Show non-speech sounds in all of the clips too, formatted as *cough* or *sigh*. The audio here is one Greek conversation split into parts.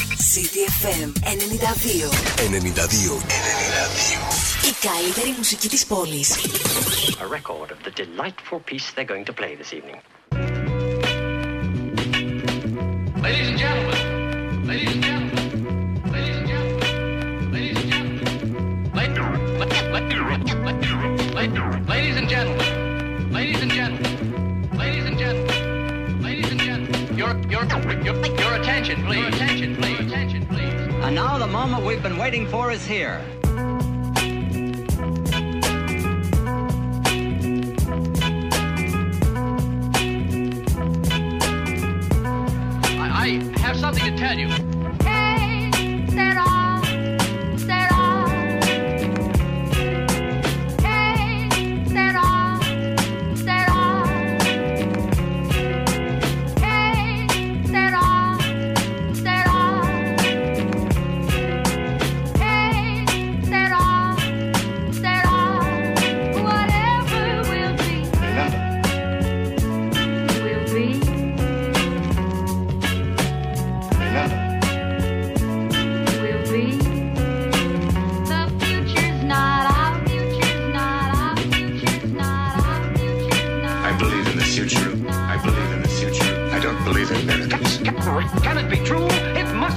CDFM 92. 92. 92. Η καλύτερη μουσική της πόλης. A record of the delightful piece they're going to play this evening. Ladies and gentlemen, ladies and gentlemen, ladies and gentlemen, ladies and gentlemen, ladies and gentlemen, ladies and gentlemen, ladies and gentlemen, ladies and gentlemen, your your your your attention, please, your attention, please, attention, please. And now the moment we've been waiting for is here. I, I have something to tell you.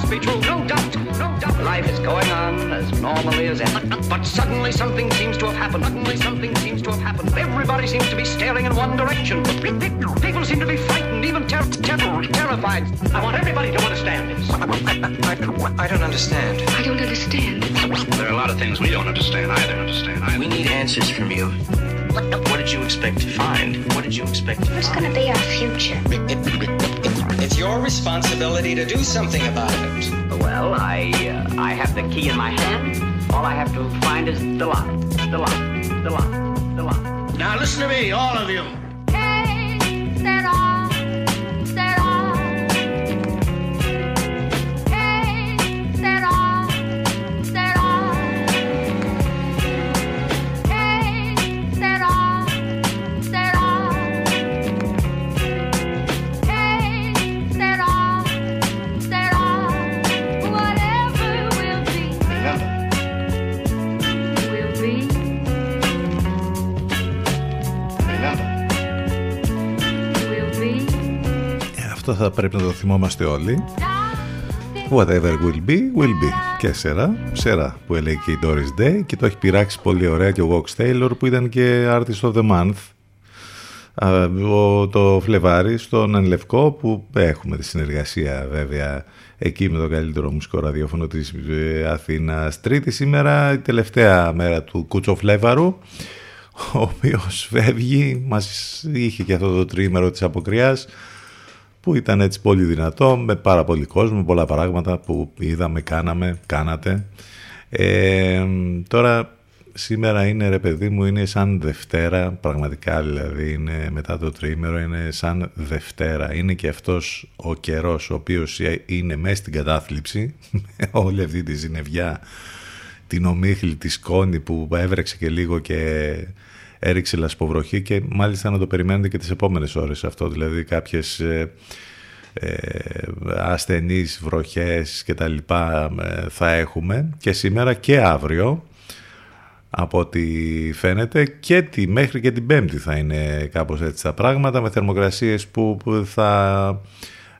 Must be true, no doubt, no doubt. Life is going on as normally as ever. But suddenly something seems to have happened. Suddenly something seems to have happened. Everybody seems to be staring in one direction. People seem to be frightened, even ter- ter- terrified. I want everybody to understand this. I don't understand. I don't understand. There are a lot of things we don't understand. I don't understand. I We need answers from you. What, what did you expect to find? What did you expect to What's gonna be our future? *laughs* It's your responsibility to do something about it. Well, I uh, I have the key in my hand. All I have to find is the lock. The lock. The lock. The lock. Now listen to me, all of you. Hey, será, será. Αυτό θα πρέπει να το θυμόμαστε όλοι. Whatever will be, will be. Και σέρα, σέρα που έλεγε και η Doris Day και το έχει πειράξει πολύ ωραία και ο Vox Taylor που ήταν και Artist of the Month Α, ο- το Φλεβάρι στον Ανλευκό που έχουμε τη συνεργασία βέβαια εκεί με το καλύτερο μουσικό ραδιόφωνο της ε, Αθήνας Τρίτη σήμερα η τελευταία μέρα του Κούτσο Φλέβαρου ο οποίος φεύγει μας είχε και αυτό το τρίμερο της αποκριάς που ήταν έτσι πολύ δυνατό με πάρα πολύ κόσμο, πολλά πράγματα που είδαμε, κάναμε, κάνατε. Ε, τώρα σήμερα είναι ρε παιδί μου, είναι σαν Δευτέρα, πραγματικά δηλαδή είναι μετά το τρίμερο, είναι σαν Δευτέρα. Είναι και αυτός ο καιρός ο οποίος είναι μέσα στην κατάθλιψη, με όλη αυτή τη ζηνευιά, την ομίχλη, τη σκόνη που έβρεξε και λίγο και έριξε λασποβροχή και μάλιστα να το περιμένετε και τις επόμενες ώρες αυτό, δηλαδή κάποιες ε, ε, ασθενείς βροχές και τα λοιπά ε, θα έχουμε και σήμερα και αύριο από ό,τι φαίνεται και τη, μέχρι και την Πέμπτη θα είναι κάπως έτσι τα πράγματα με θερμοκρασίες που, που θα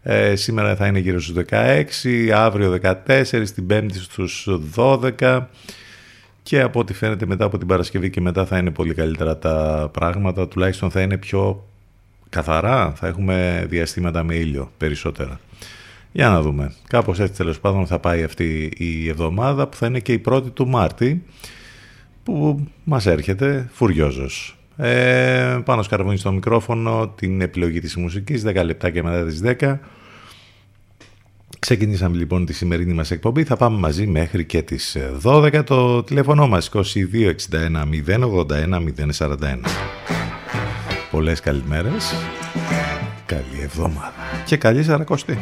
ε, σήμερα θα είναι γύρω στους 16 αύριο 14 την Πέμπτη στους 12 και από ό,τι φαίνεται μετά από την Παρασκευή και μετά θα είναι πολύ καλύτερα τα πράγματα. Τουλάχιστον θα είναι πιο καθαρά. Θα έχουμε διαστήματα με ήλιο περισσότερα. Για να δούμε. Κάπως έτσι τέλος πάντων θα πάει αυτή η εβδομάδα που θα είναι και η πρώτη του Μάρτη που μας έρχεται φουριόζος. Ε, πάνω σκαρβούνι στο μικρόφωνο την επιλογή της μουσικής 10 λεπτά και μετά τις 10 Ξεκινήσαμε λοιπόν τη σημερινή μας εκπομπή. Θα πάμε μαζί μέχρι και τις 12 το τηλέφωνο μας 2261 081 041 Πολλές καλημέρες. Καλή εβδομάδα. Και καλή Σαρακοστή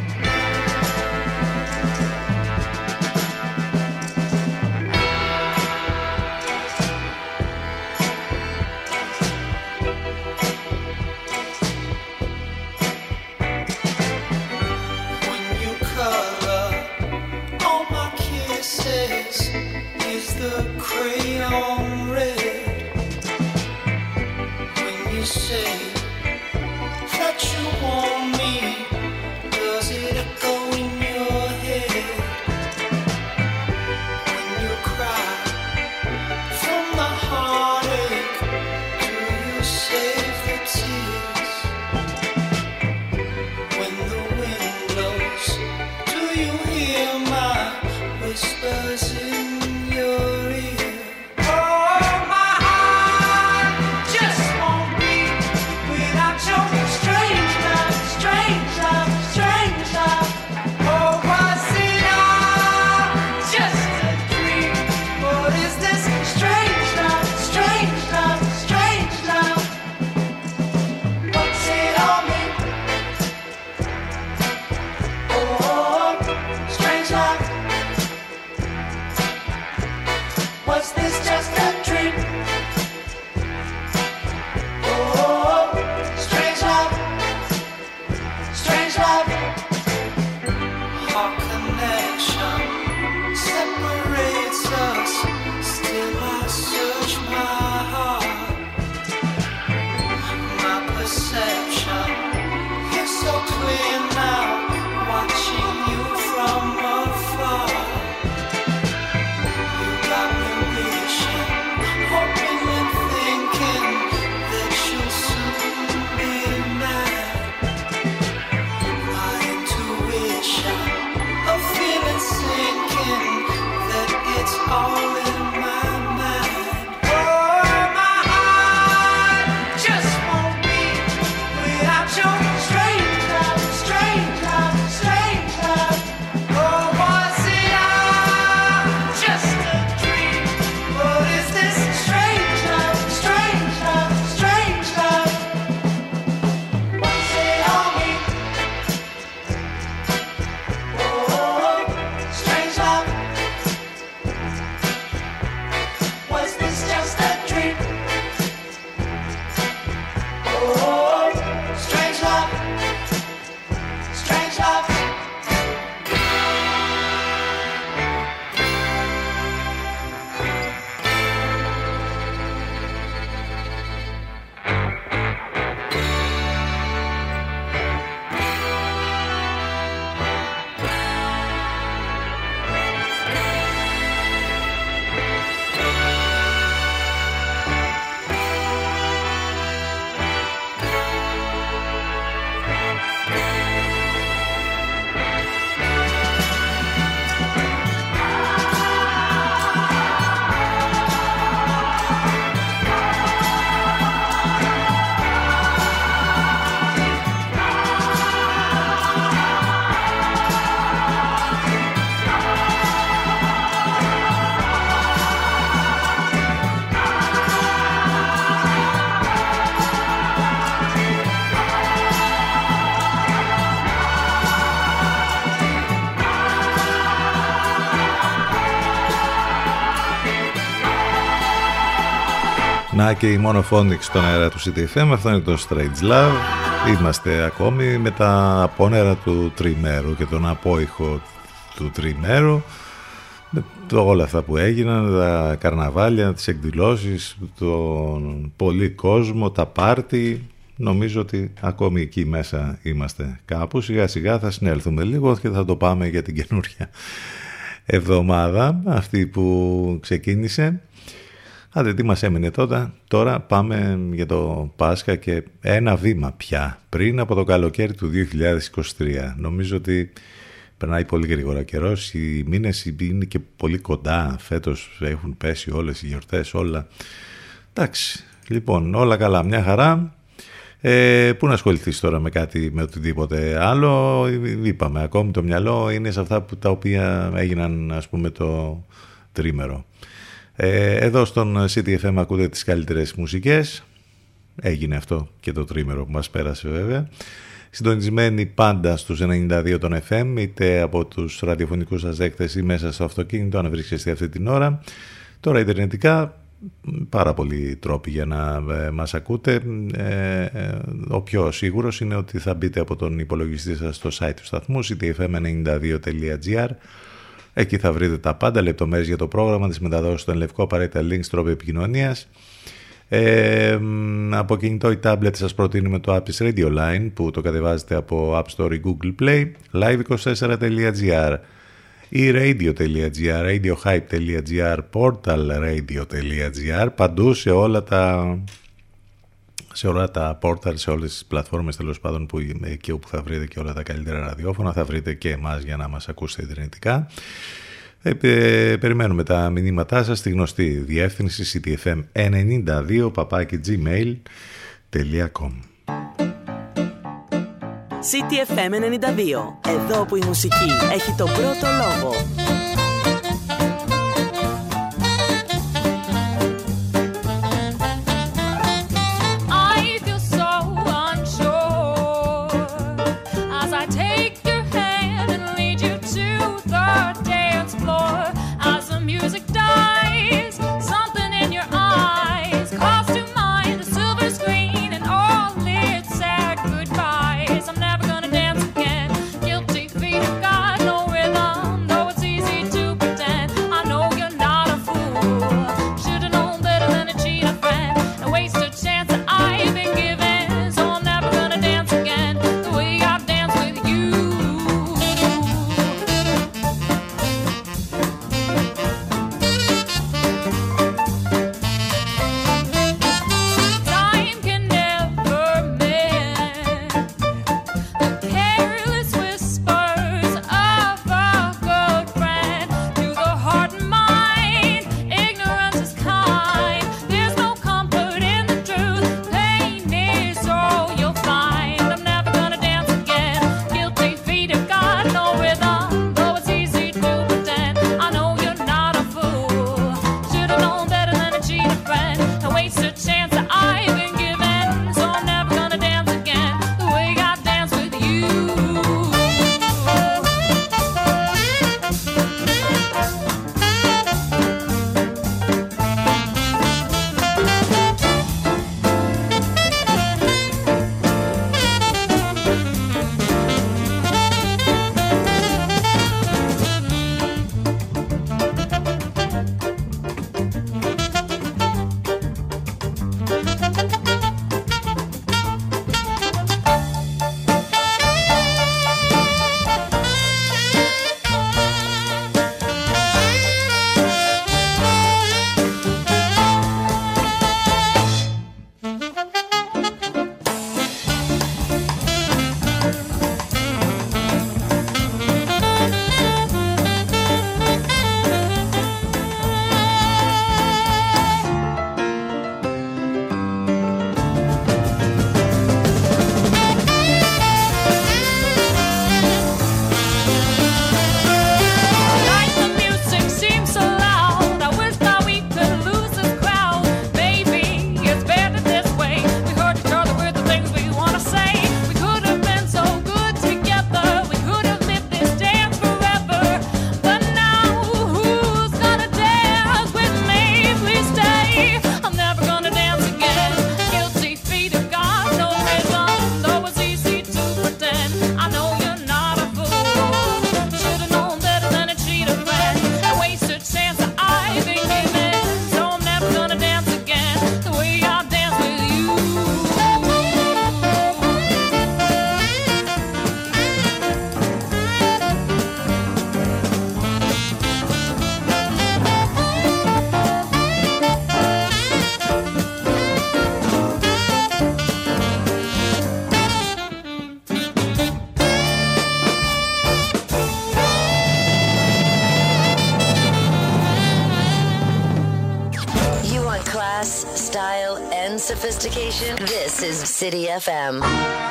Να και η Monophonics στον αέρα του CTFM, αυτό είναι το Strange Love. Είμαστε ακόμη με τα απόνερα του τριμέρου και τον απόϊχο του τριμέρου. Με το, όλα αυτά που έγιναν, τα καρναβάλια, τις εκδηλώσεις, τον πολύ κόσμο, τα πάρτι. Νομίζω ότι ακόμη εκεί μέσα είμαστε κάπου. Σιγά σιγά θα συνέλθουμε λίγο και θα το πάμε για την καινούργια εβδομάδα αυτή που ξεκίνησε. Άντε τι μας έμεινε τότε. Τώρα πάμε για το Πάσχα και ένα βήμα πια πριν από το καλοκαίρι του 2023. Νομίζω ότι περνάει πολύ γρήγορα καιρός. Οι μήνες είναι και πολύ κοντά. Φέτος έχουν πέσει όλες οι γιορτές, όλα. Εντάξει, λοιπόν, όλα καλά, μια χαρά. Ε, πού να ασχοληθείς τώρα με κάτι, με οτιδήποτε άλλο; Είπαμε, ακόμη το μυαλό είναι σε αυτά που, τα οποία έγιναν, ας πούμε, το τρίμερο. Ε, εδώ στον CTFM ακούτε τις καλύτερες μουσικές. Έγινε αυτό και το τρίμερο που μας πέρασε βέβαια. Συντονισμένοι πάντα στους 92 των FM, είτε από τους ραδιοφωνικούς σας δέκτες ή μέσα στο αυτοκίνητο, αν βρίσκεστε αυτή την ώρα. Τώρα ιντερνετικά, πάρα πολλοί τρόποι για να ε, μας ακούτε. Ε, ε, ο πιο σίγουρος είναι ότι θα μπείτε από τον υπολογιστή σας στο site του σταθμού, ctfm92.gr Εκεί θα βρείτε τα πάντα, λεπτομέρειες για το πρόγραμμα, τις μεταδόσεις στον Λευκό, απαραίτητα links, τρόπο επικοινωνίας. Ε, από κινητό ή tablet σας προτείνουμε το Apple Radio Line που το κατεβάζετε από App Store ή Google Play, live24.gr ή radio.gr, radiohype.gr, portalradio.gr, παντού σε όλα τα σε όλα τα portal, σε όλες τις πλατφόρμες τέλος πάντων που εκεί όπου θα βρείτε και όλα τα καλύτερα ραδιόφωνα θα βρείτε και εμάς για να μας ακούσετε ιδρυνητικά. Ε, περιμένουμε τα μηνύματά σας στη γνωστή διεύθυνση ctfm92 gmail.com CTFM 92. Εδώ που η μουσική έχει τον πρώτο λόγο. notification. This is City FM.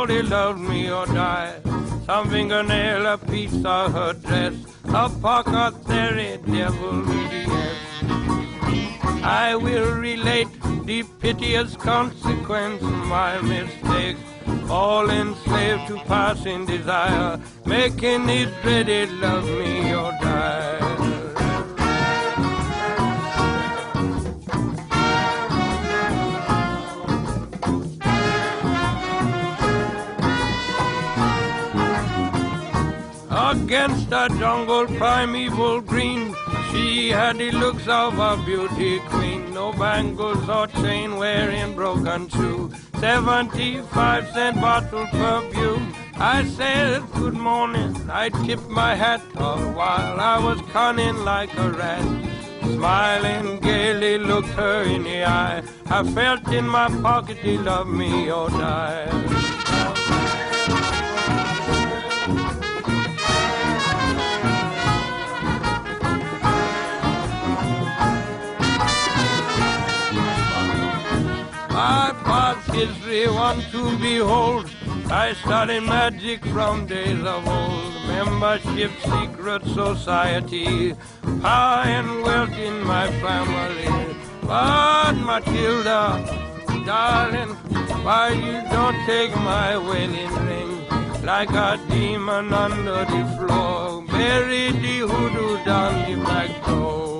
Charm called it love me or die. Some fingernail, a piece of her dress. apothecary devil, yes. I will relate the piteous consequence of my mistake. All enslaved to passing desire, making it dreaded love me A jungle primeval green, she had the looks of a beauty queen. No bangles or chain wearing broken shoe. 75 cent bottle perfume. I said good morning. I tipped my hat all while I was cunning like a rat. Smiling gaily looked her in the eye. I felt in my pocket he loved me or die. History one to behold. I studied magic from days of old. Membership, secret society, power and wealth in my family. But Matilda, darling, why you don't take my wedding ring? Like a demon under the floor, bury the hoodoo down the back door.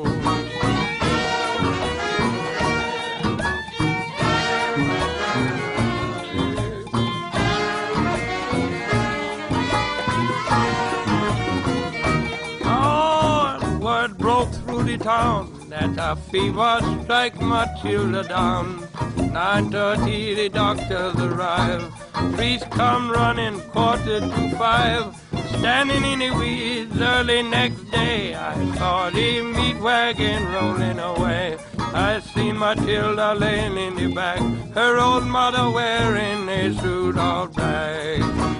Town that a fever strike Matilda down. 9.30 the doctors arrive. Priest come running quarter to five. Standing in the weeds early next day, I saw the meat wagon rolling away. I seen Matilda laying in the back, her old mother wearing a suit of black.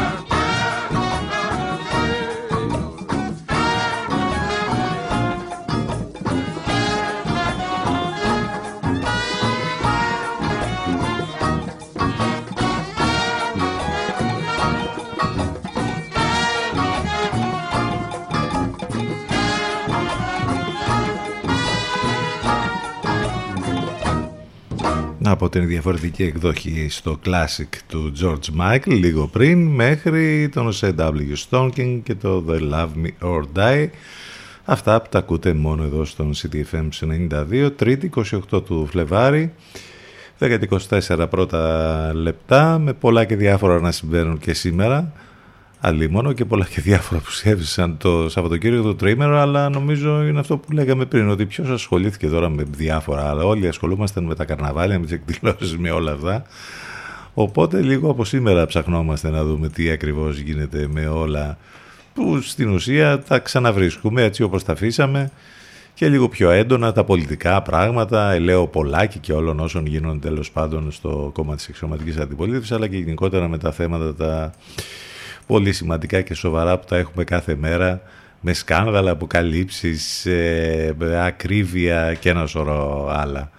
Από την διαφορετική εκδοχή στο Classic του George Michael λίγο πριν μέχρι τον C.W. Stonking και το The Love Me or Die αυτά που τα ακούτε μόνο εδώ στον CTFM 92 3η 28 του Φλεβάρι 10-24 πρώτα λεπτά με πολλά και διάφορα να συμβαίνουν και σήμερα αλίμονο και πολλά και διάφορα που σέβησαν το Σαββατοκύριακο το τρίμερο, αλλά νομίζω είναι αυτό που λέγαμε πριν, ότι ποιος ασχολήθηκε τώρα με διάφορα, αλλά όλοι ασχολούμαστε με τα καρναβάλια, με τις εκδηλώσεις, με όλα αυτά. Οπότε λίγο από σήμερα ψαχνόμαστε να δούμε τι ακριβώς γίνεται με όλα που στην ουσία τα ξαναβρίσκουμε έτσι όπως τα αφήσαμε και λίγο πιο έντονα τα πολιτικά πράγματα, ελαίο πολλάκι και όλων όσων γίνονται τέλος πάντων στο κόμμα της εξωματικής αντιπολίτευσης αλλά και γενικότερα με τα θέματα τα πολύ σημαντικά και σοβαρά που τα έχουμε κάθε μέρα με σκάνδαλα, αποκαλύψεις, ε, ακρίβεια και ένα σωρό άλλα.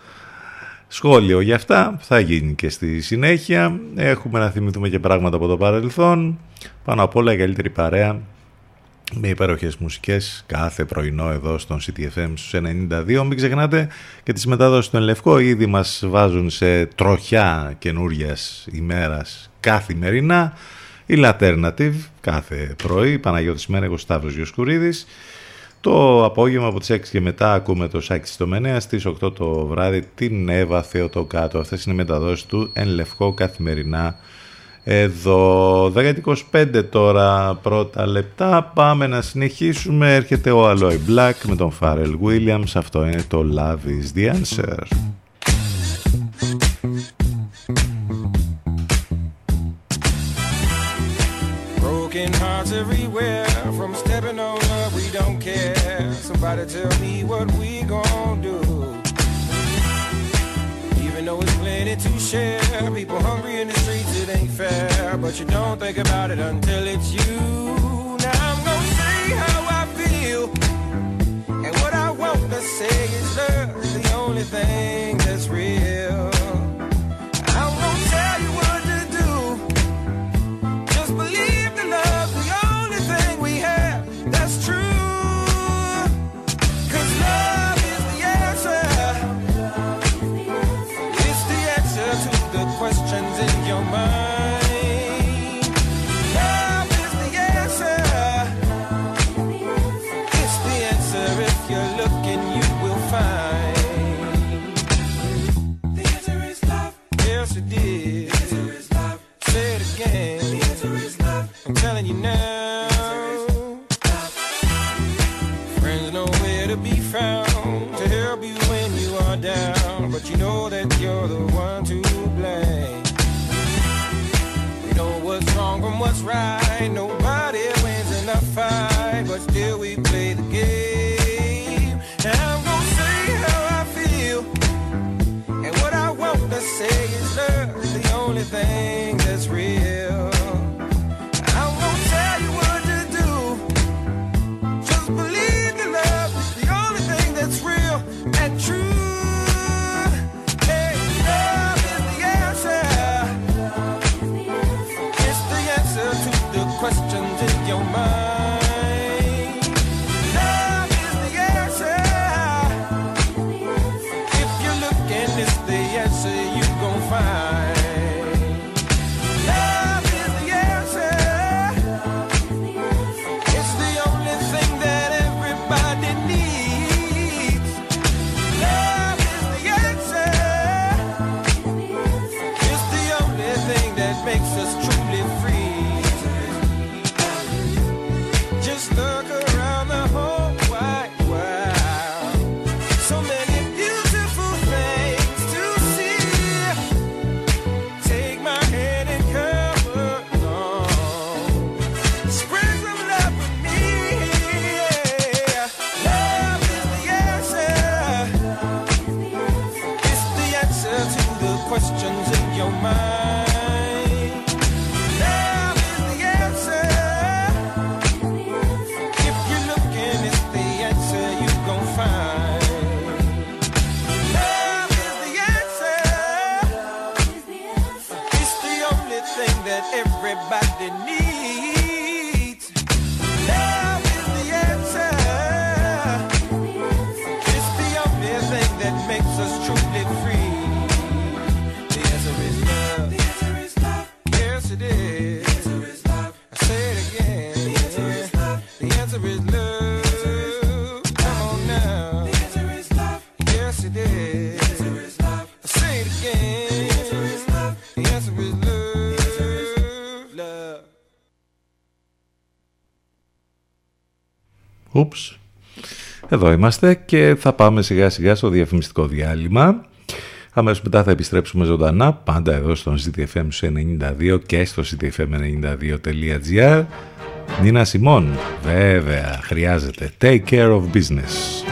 Σχόλιο για αυτά θα γίνει και στη συνέχεια. Έχουμε να θυμηθούμε και πράγματα από το παρελθόν. Πάνω απ' όλα η καλύτερη παρέα με υπέροχες μουσικές κάθε πρωινό εδώ στον CTFM στους 92. Μην ξεχνάτε και τις μεταδόσεις στον Λευκό ήδη μας βάζουν σε τροχιά καινούργια ημέρας καθημερινά. Η Alternative κάθε πρωί, Παναγιώτης Μένεγος, Σταύρος Γιοσκουρίδης. Το απόγευμα από τις 6 και μετά ακούμε το Σάκη στο Μενέα στις 8 το βράδυ την Εύα Θεοτοκάτω. Αυτές είναι οι μεταδόσεις του εν λευκό καθημερινά εδώ. 10-25 τώρα πρώτα λεπτά. Πάμε να συνεχίσουμε. Έρχεται ο Aloy Black με τον Pharrell Williams. Αυτό είναι το Love is the Answer beware from stepping on over. We don't care. Somebody tell me what we gon' do. Even though it's plenty to share, people hungry in the streets, it ain't fair. But you don't think about it until it's you. Now I'm gonna say how I feel, and what I want to say is love's the only thing Εδώ είμαστε και θα πάμε σιγά σιγά στο διαφημιστικό διάλειμμα. Αμέσως μετά θα επιστρέψουμε ζωντανά, πάντα εδώ στον CTFM 92 και στο ctfm92.gr. Νίνα Σιμών, βέβαια, χρειάζεται. Take care of business.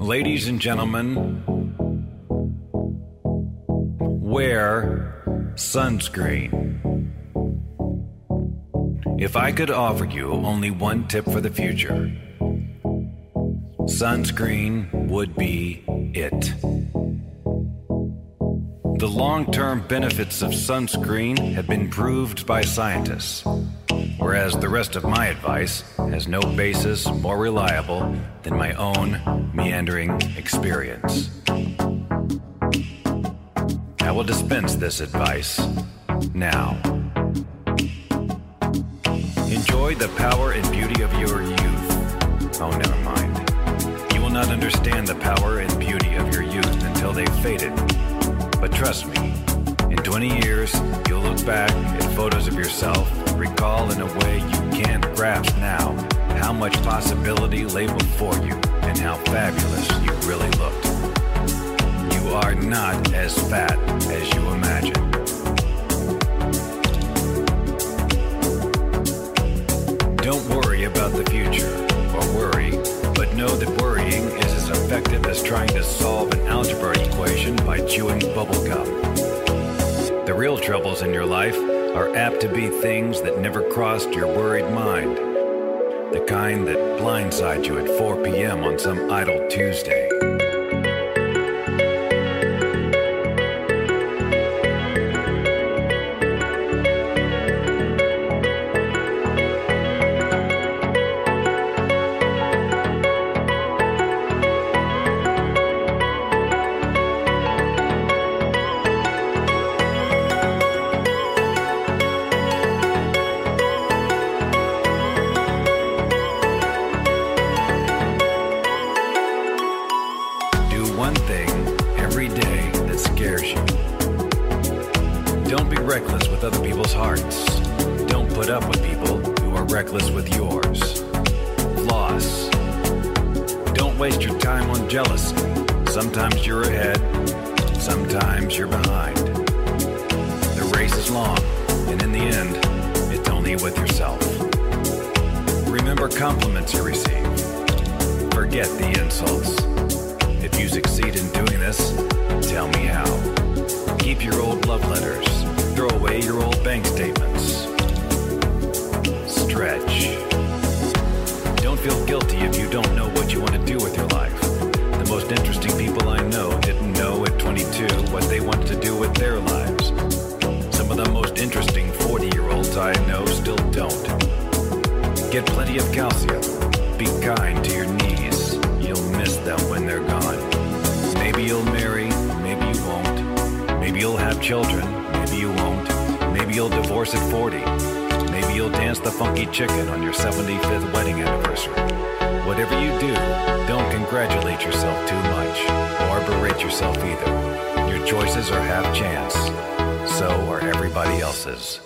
Ladies and gentlemen, wear sunscreen. If I could offer you only one tip for the future, sunscreen would be it. The long term benefits of sunscreen have been proved by scientists, whereas the rest of my advice has no basis more reliable than my own meandering experience. I will dispense this advice now. Enjoy the power and beauty of your youth. Oh, never mind. You will not understand the power and beauty of your youth until they've faded. But trust me, in 20 years, you'll look back at photos of yourself recall in a way you can't grasp now how much possibility lay before you and how fabulous you really looked. You are not as fat as you imagine. Don't worry about the future, or worry, know that worrying is as effective as trying to solve an algebra equation by chewing bubblegum. The real troubles in your life are apt to be things that never crossed your worried mind. The kind that blindside you at 4 p.m. on some idle Tuesday. Whatever you do, don't congratulate yourself too much or berate yourself either. Your choices are half chance. So are everybody else's.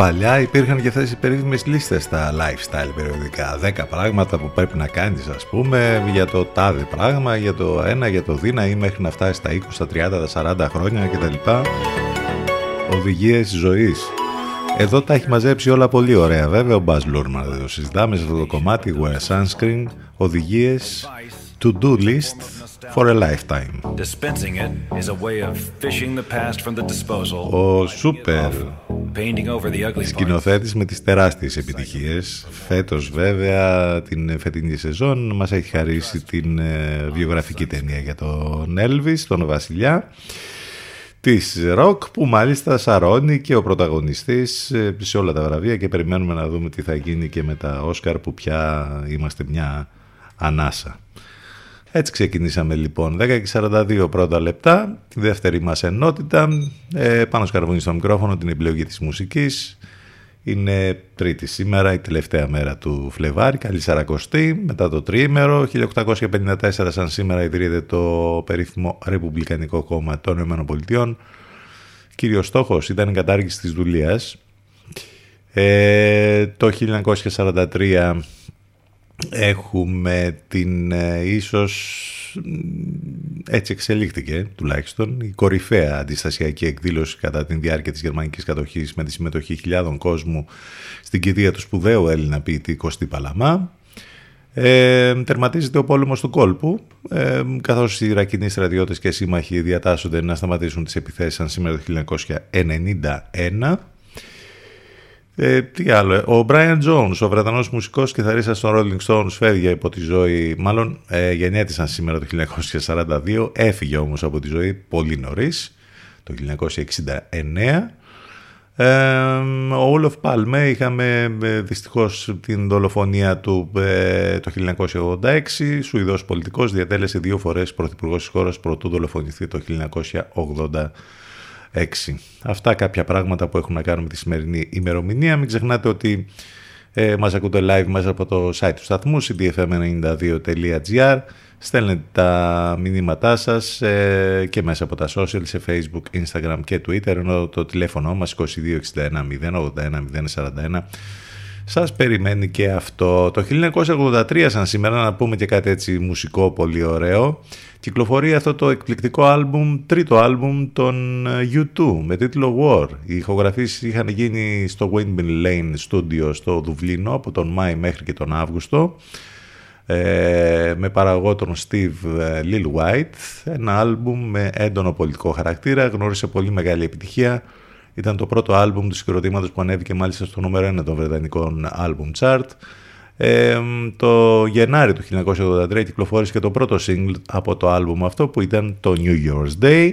Παλιά υπήρχαν και αυτές οι περίφημες λίστες στα lifestyle περιοδικά. 10 πράγματα που πρέπει να κάνεις ας πούμε για το τάδε πράγμα, για το ένα, για το δίνα ή μέχρι να φτάσεις στα 20, στα 30, τα 40 χρόνια κτλ. Οδηγίες ζωής. Εδώ τα έχει μαζέψει όλα πολύ ωραία βέβαια ο Buzz Lurman. Δεν το συζητάμε σε αυτό το κομμάτι Wear Sunscreen, οδηγίες to-do list for a lifetime. Dispensing it is a way of fishing the past from the disposal. Ο Σούπερ Painting over the ugly parts. σκηνοθέτης με τις τεράστιες επιτυχίες. Φέτος βέβαια την φετινή σεζόν μας έχει χαρίσει την ε, βιογραφική ταινία για τον Elvis, τον Βασιλιά της ροκ που μάλιστα σαρώνει και ο πρωταγωνιστής ε, σε όλα τα βραβεία και περιμένουμε να δούμε τι θα γίνει και με τα Όσκαρ που πια είμαστε μια ανάσα. Έτσι ξεκινήσαμε λοιπόν 10 και 42 πρώτα λεπτά, τη δεύτερη μας ενότητα, ε, πάνω σκαρβούνι στο μικρόφωνο την επιλογή της μουσικής. Είναι τρίτη σήμερα, η τελευταία μέρα του Φλεβάρη, καλή σαρακοστή, μετά το τριήμερο, 1854 σαν σήμερα ιδρύεται το περίφημο Ρεπουμπλικανικό Κόμμα των ΗΠΑ. Κύριος στόχος ήταν η κατάργηση της δουλείας. Ε, το 1943 έχουμε την ε, ίσως έτσι εξελίχθηκε τουλάχιστον η κορυφαία αντιστασιακή εκδήλωση κατά την διάρκεια της γερμανικής κατοχής με τη συμμετοχή χιλιάδων κόσμου στην κηδεία του σπουδαίου Έλληνα ποιητή Κωστή Παλαμά. Ε, τερματίζεται ο πόλεμος του κόλπου ε, καθώς οι Ιρακινοί στρατιώτες και σύμμαχοι διατάσσονται να σταματήσουν τις επιθέσεις σαν σήμερα το 1991 ε, τι άλλο, ε, ο Brian Jones, ο Βρετανός μουσικός και θαρίστας των Rolling Stones φεύγει από τη ζωή, μάλλον ε, γεννιέτησαν σήμερα το 1942, έφυγε όμως από τη ζωή πολύ νωρίς, το 1969. Ε, ο Όλοφ Πάλμε είχαμε ε, δυστυχώς την δολοφονία του ε, το 1986, Σουηδός πολιτικός, διατέλεσε δύο φορές πρωθυπουργός της χώρας πρωτού δολοφονηθεί το 1986. 6. Αυτά κάποια πράγματα που έχουν να κάνουν με τη σημερινή ημερομηνία. Μην ξεχνάτε ότι ε, μας ακούτε live μέσα από το site του σταθμού cdfm92.gr Στέλνετε τα μηνύματά σας ε, και μέσα από τα social σε facebook, instagram και twitter ενώ το τηλέφωνο μας 2261 081 041 σας περιμένει και αυτό. Το 1983 σαν σήμερα να πούμε και κάτι έτσι μουσικό πολύ ωραίο κυκλοφορεί αυτό το εκπληκτικό άλμπουμ, τρίτο άλμπουμ των U2 με τίτλο War. Οι ηχογραφήσεις είχαν γίνει στο Windmill Lane Studio στο Δουβλίνο από τον Μάη μέχρι και τον Αύγουστο ε, με παραγωγό τον Steve Lil White ένα άλμπουμ με έντονο πολιτικό χαρακτήρα γνώρισε πολύ μεγάλη επιτυχία ήταν το πρώτο άλμπουμ του συγκροτήματος που ανέβηκε μάλιστα στο νούμερο 1 των βρετανικών άλμπουμ chart. Ε, το Γενάρη του 1983 κυκλοφόρησε και το πρώτο single από το άλμπουμ αυτό που ήταν το New Year's Day.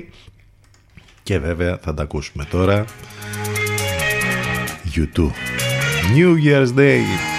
Και βέβαια θα τα ακούσουμε τώρα. U2 New Year's Day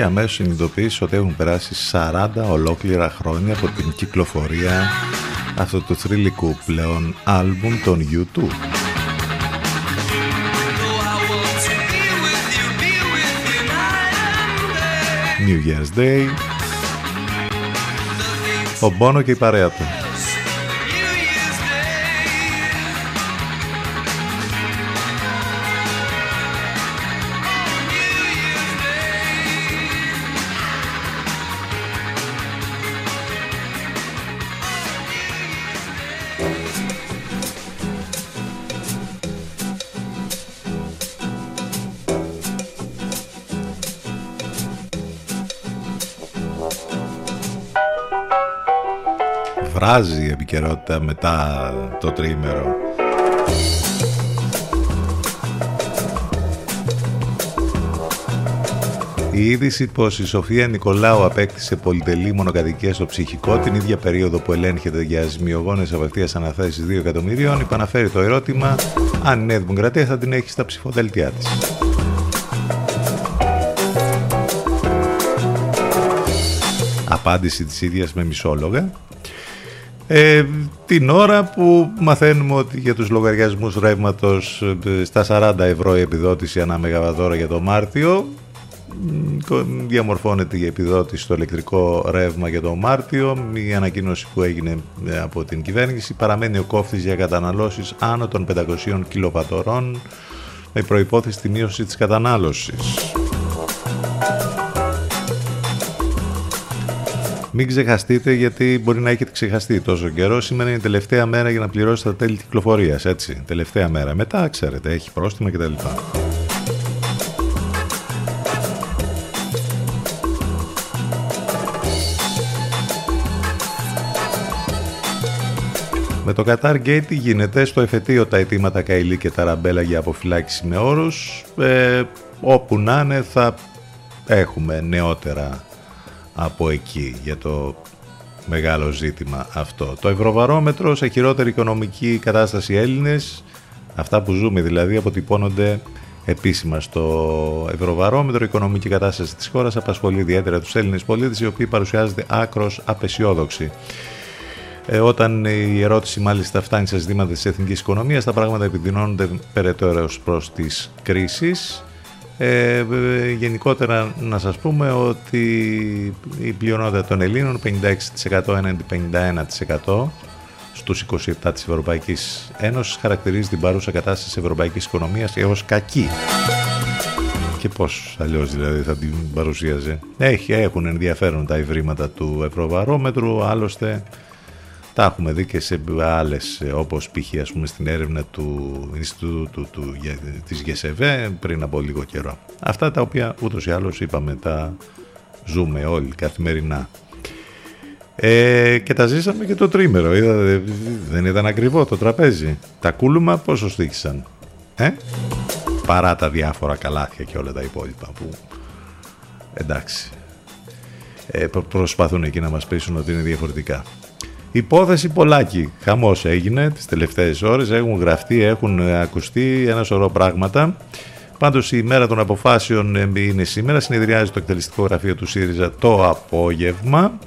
και αμέσως συνειδητοποιείς ότι έχουν περάσει 40 ολόκληρα χρόνια από την κυκλοφορία αυτού του θρηλυκού πλέον άλμπουμ των YouTube. New Year's Day ο Μπόνο και η παρέα του. Επικαιρότητα μετά το τρίμερο. Η είδηση πως η Σοφία Νικολάου απέκτησε πολυτελή μονοκατοικία στο ψυχικό την ίδια περίοδο που ελέγχεται για ζημιογόνες απευθείας αναθέσεις 2 εκατομμυρίων υπαναφέρει το ερώτημα αν η Νέα Δημοκρατία θα την έχει στα ψηφοδέλτια της. Απάντηση της ίδιας με μισόλογα ε, την ώρα που μαθαίνουμε ότι για τους λογαριασμούς ρεύματος ε, στα 40 ευρώ η επιδότηση ανά μεγαβατόρα για το Μάρτιο διαμορφώνεται η επιδότηση στο ηλεκτρικό ρεύμα για το Μάρτιο η ανακοίνωση που έγινε ε, από την κυβέρνηση παραμένει ο κόφτης για καταναλώσεις άνω των 500 κιλοβατορών με προϋπόθεση τη μείωση της κατανάλωσης. Μην ξεχαστείτε γιατί μπορεί να έχετε ξεχαστεί τόσο καιρό. Σήμερα είναι η τελευταία μέρα για να πληρώσετε τα τέλη κυκλοφορίας. Έτσι. Τελευταία μέρα. Μετά ξέρετε, έχει πρόστιμα κτλ. Με το Qatar Gate τι γίνεται; Στο εφετείο τα αιτήματα Καηλή και Ταραμπέλα για αποφυλάκηση με όρους ε, όπου να είναι θα έχουμε νεότερα από εκεί για το μεγάλο ζήτημα αυτό. Το Ευρωβαρόμετρο σε χειρότερη οικονομική κατάσταση Έλληνες, αυτά που ζούμε δηλαδή αποτυπώνονται επίσημα στο Ευρωβαρόμετρο. Η οικονομική κατάσταση της χώρας απασχολεί ιδιαίτερα τους Έλληνες πολίτες οι οποίοι παρουσιάζονται άκρος απεσιόδοξοι. Ε, όταν η ερώτηση μάλιστα φτάνει σε ζητήματα της εθνικής οικονομίας, τα πράγματα επιδεινώνονται περαιτέρω προς τις κρίσεις ε, γενικότερα να σας πούμε ότι η πλειονότητα των Ελλήνων 56% έναντι 51% στους 27 της Ευρωπαϊκής Ένωσης χαρακτηρίζει την παρούσα κατάσταση της ευρωπαϊκής οικονομίας ως κακή. Και πώς αλλιώς δηλαδή θα την παρουσίαζε. Έχει, έχουν ενδιαφέρον τα ευρήματα του Ευρωβαρόμετρου, άλλωστε τα έχουμε δει και σε άλλες όπως π.χ. ας πούμε στην έρευνα του Ινστιτούτου του, της ΓΕΣΕΒΕ πριν από λίγο καιρό. Αυτά τα οποία ούτως ή άλλως είπαμε τα ζούμε όλοι καθημερινά. Ε, και τα ζήσαμε και το τρίμερο. Είδατε, δεν ήταν ακριβό το τραπέζι. Τα κούλουμα πόσο στήχησαν. Ε; Παρά τα διάφορα καλάθια και όλα τα υπόλοιπα που εντάξει ε, προσπαθούν εκεί να μας πείσουν ότι είναι διαφορετικά. Υπόθεση Πολάκη. Χαμός έγινε τις τελευταίες ώρες. Έχουν γραφτεί, έχουν ακουστεί ένα σωρό πράγματα. Πάντως η μέρα των αποφάσεων είναι σήμερα. Συνεδριάζει το εκτελεστικό γραφείο του ΣΥΡΙΖΑ το απόγευμα.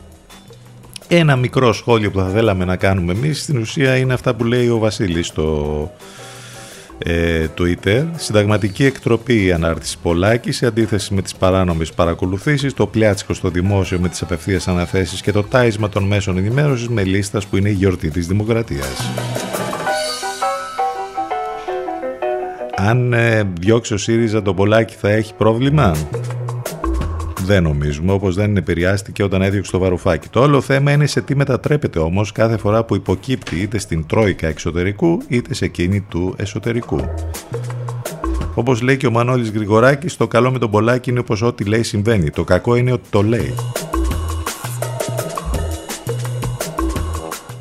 Ένα μικρό σχόλιο που θα θέλαμε να κάνουμε εμείς στην ουσία είναι αυτά που λέει ο Βασίλης στο ε, Twitter. Συνταγματική εκτροπή η ανάρτηση Πολάκης σε αντίθεση με τις παράνομες παρακολουθήσεις, το πλιάτσικο στο δημόσιο με τις απευθείας αναθέσεις και το τάισμα των μέσων ενημέρωσης με λίστας που είναι η γιορτή της δημοκρατίας. Αν ε, διώξει ο ΣΥΡΙΖΑ το Πολάκη θα έχει πρόβλημα; Δεν νομίζουμε, όπως δεν επηρεάστηκε όταν έδιωξε το βαρουφάκι. Το όλο θέμα είναι σε τι μετατρέπεται όμως κάθε φορά που υποκύπτει είτε στην τρόικα εξωτερικού είτε σε εκείνη του εσωτερικού. Όπως λέει και ο Μανώλης Γρηγοράκης, το καλό με τον Πολάκη είναι όπως ό,τι λέει συμβαίνει. Το κακό είναι ότι το λέει.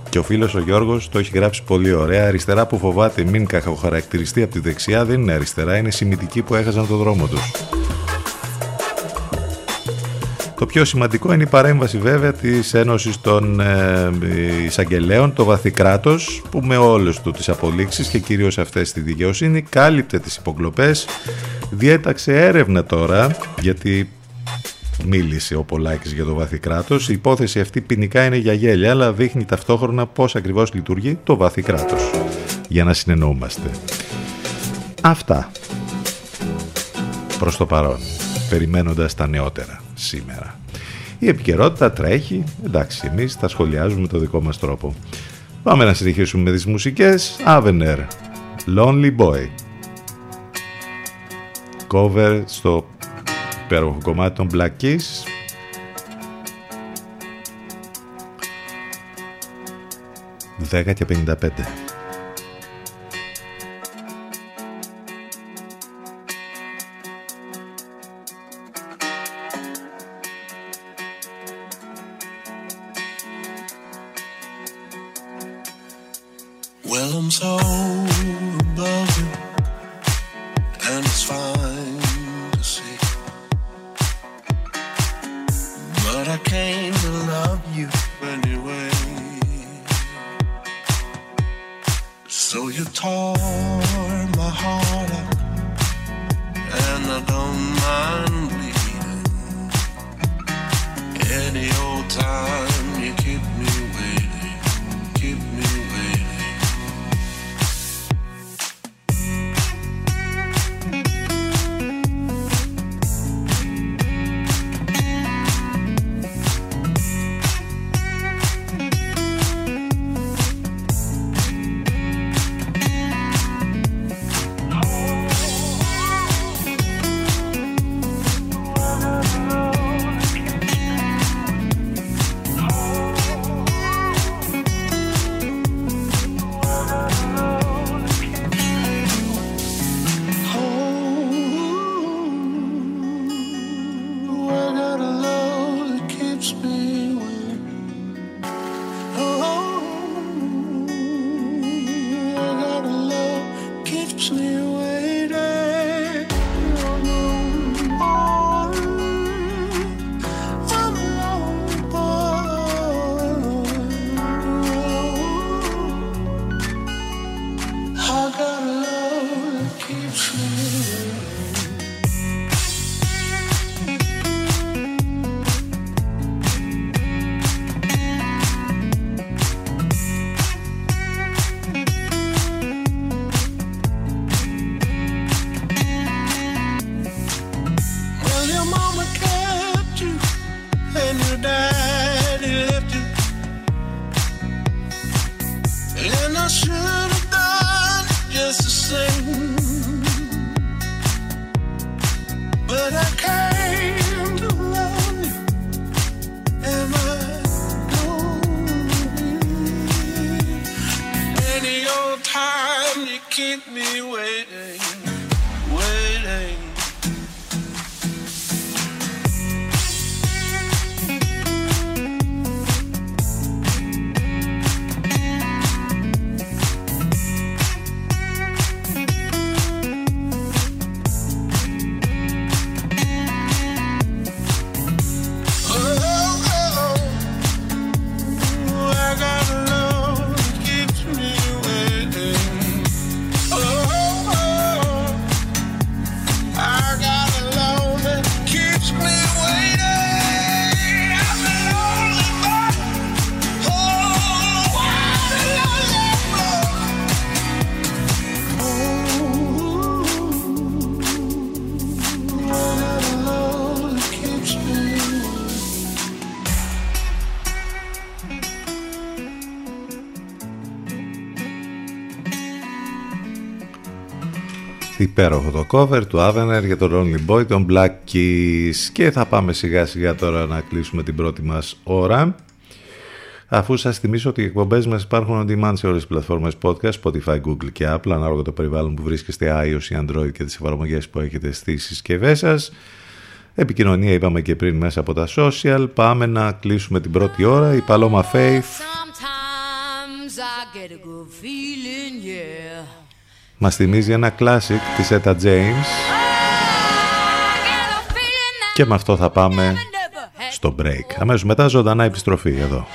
Και ο φίλος ο Γιώργος το έχει γράψει πολύ ωραία. Αριστερά που φοβάται μην κακοχαρακτηριστεί από τη δεξιά δεν είναι αριστερά, είναι σημητική που έχασαν το δρόμο τους. Το πιο σημαντικό είναι η παρέμβαση βέβαια της Ένωσης των ε, Εισαγγελέων, το βαθύ κράτος, που με όλες του τις απολύξεις και κυρίως αυτές στη δικαιοσύνη κάλυπτε τις υποκλοπές, διέταξε έρευνα τώρα, γιατί μίλησε ο Πολάκης για το βάθη κράτος. Η υπόθεση αυτή ποινικά είναι για γέλια, αλλά δείχνει ταυτόχρονα πώς ακριβώς λειτουργεί το βάθη κράτος. Για να συνεννοούμαστε. Αυτά. Προς το παρόν. Περιμένοντας τα νεότερα σήμερα. Η επικαιρότητα τρέχει. Εντάξει, εμείς τα σχολιάζουμε το δικό μας τρόπο. Πάμε να συνεχίσουμε με τις μουσικές. Avener, Lonely Boy. Cover στο υπέροχο κομμάτι των Black Keys. Δέκα και 55. Υπέροχο το cover του Avener για το Lonely Boy των Black Keys. Και θα πάμε σιγά σιγά τώρα να κλείσουμε την πρώτη μας ώρα. Αφού σας θυμίσω ότι οι εκπομπές μας υπάρχουν on demand σε όλες τις πλατφόρμες podcast, Spotify, Google και Apple ανάλογα το περιβάλλον που βρίσκεστε iOS ή Android και τις εφαρμογές που έχετε στις συσκευές σας. Επικοινωνία είπαμε και πριν μέσα από τα social. Πάμε να κλείσουμε την πρώτη ώρα. Η Paloma Faith. Sometimes I get a good feeling, yeah μας θυμίζει ένα κλασικ της Έτα James και με αυτό θα πάμε στο break. Αμέσως μετά ζωντανά επιστροφή εδώ.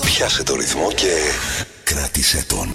Πιάσε το ρυθμό και κράτησε τον.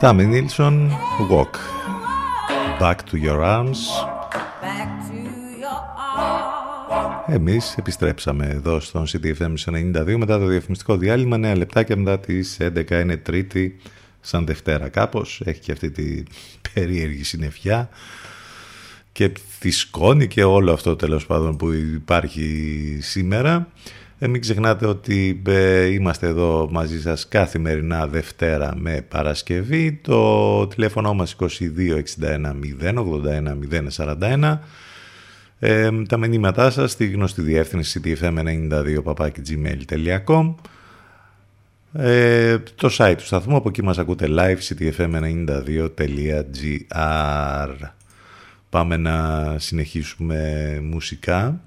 Τάμι Νίλσον, Walk. Back to your arms. Εμείς επιστρέψαμε εδώ στον CTFM 92 μετά το διαφημιστικό διάλειμμα, νέα λεπτάκια μετά τις 11 είναι τρίτη σαν Δευτέρα κάπως, έχει και αυτή τη περίεργη συννεφιά και τη σκόνη και όλο αυτό τέλος πάντων που υπάρχει σήμερα. Ε, μην ξεχνάτε ότι ε, είμαστε εδώ μαζί σας καθημερινά Δευτέρα με Παρασκευή. Το τηλέφωνο μας 2261 081 041. Ε, τα μηνύματά σας στη γνωστή διεύθυνση ctfm92 ε, το site του σταθμού, από εκεί μας ακούτε live ctfm92.gr Πάμε να συνεχίσουμε μουσικά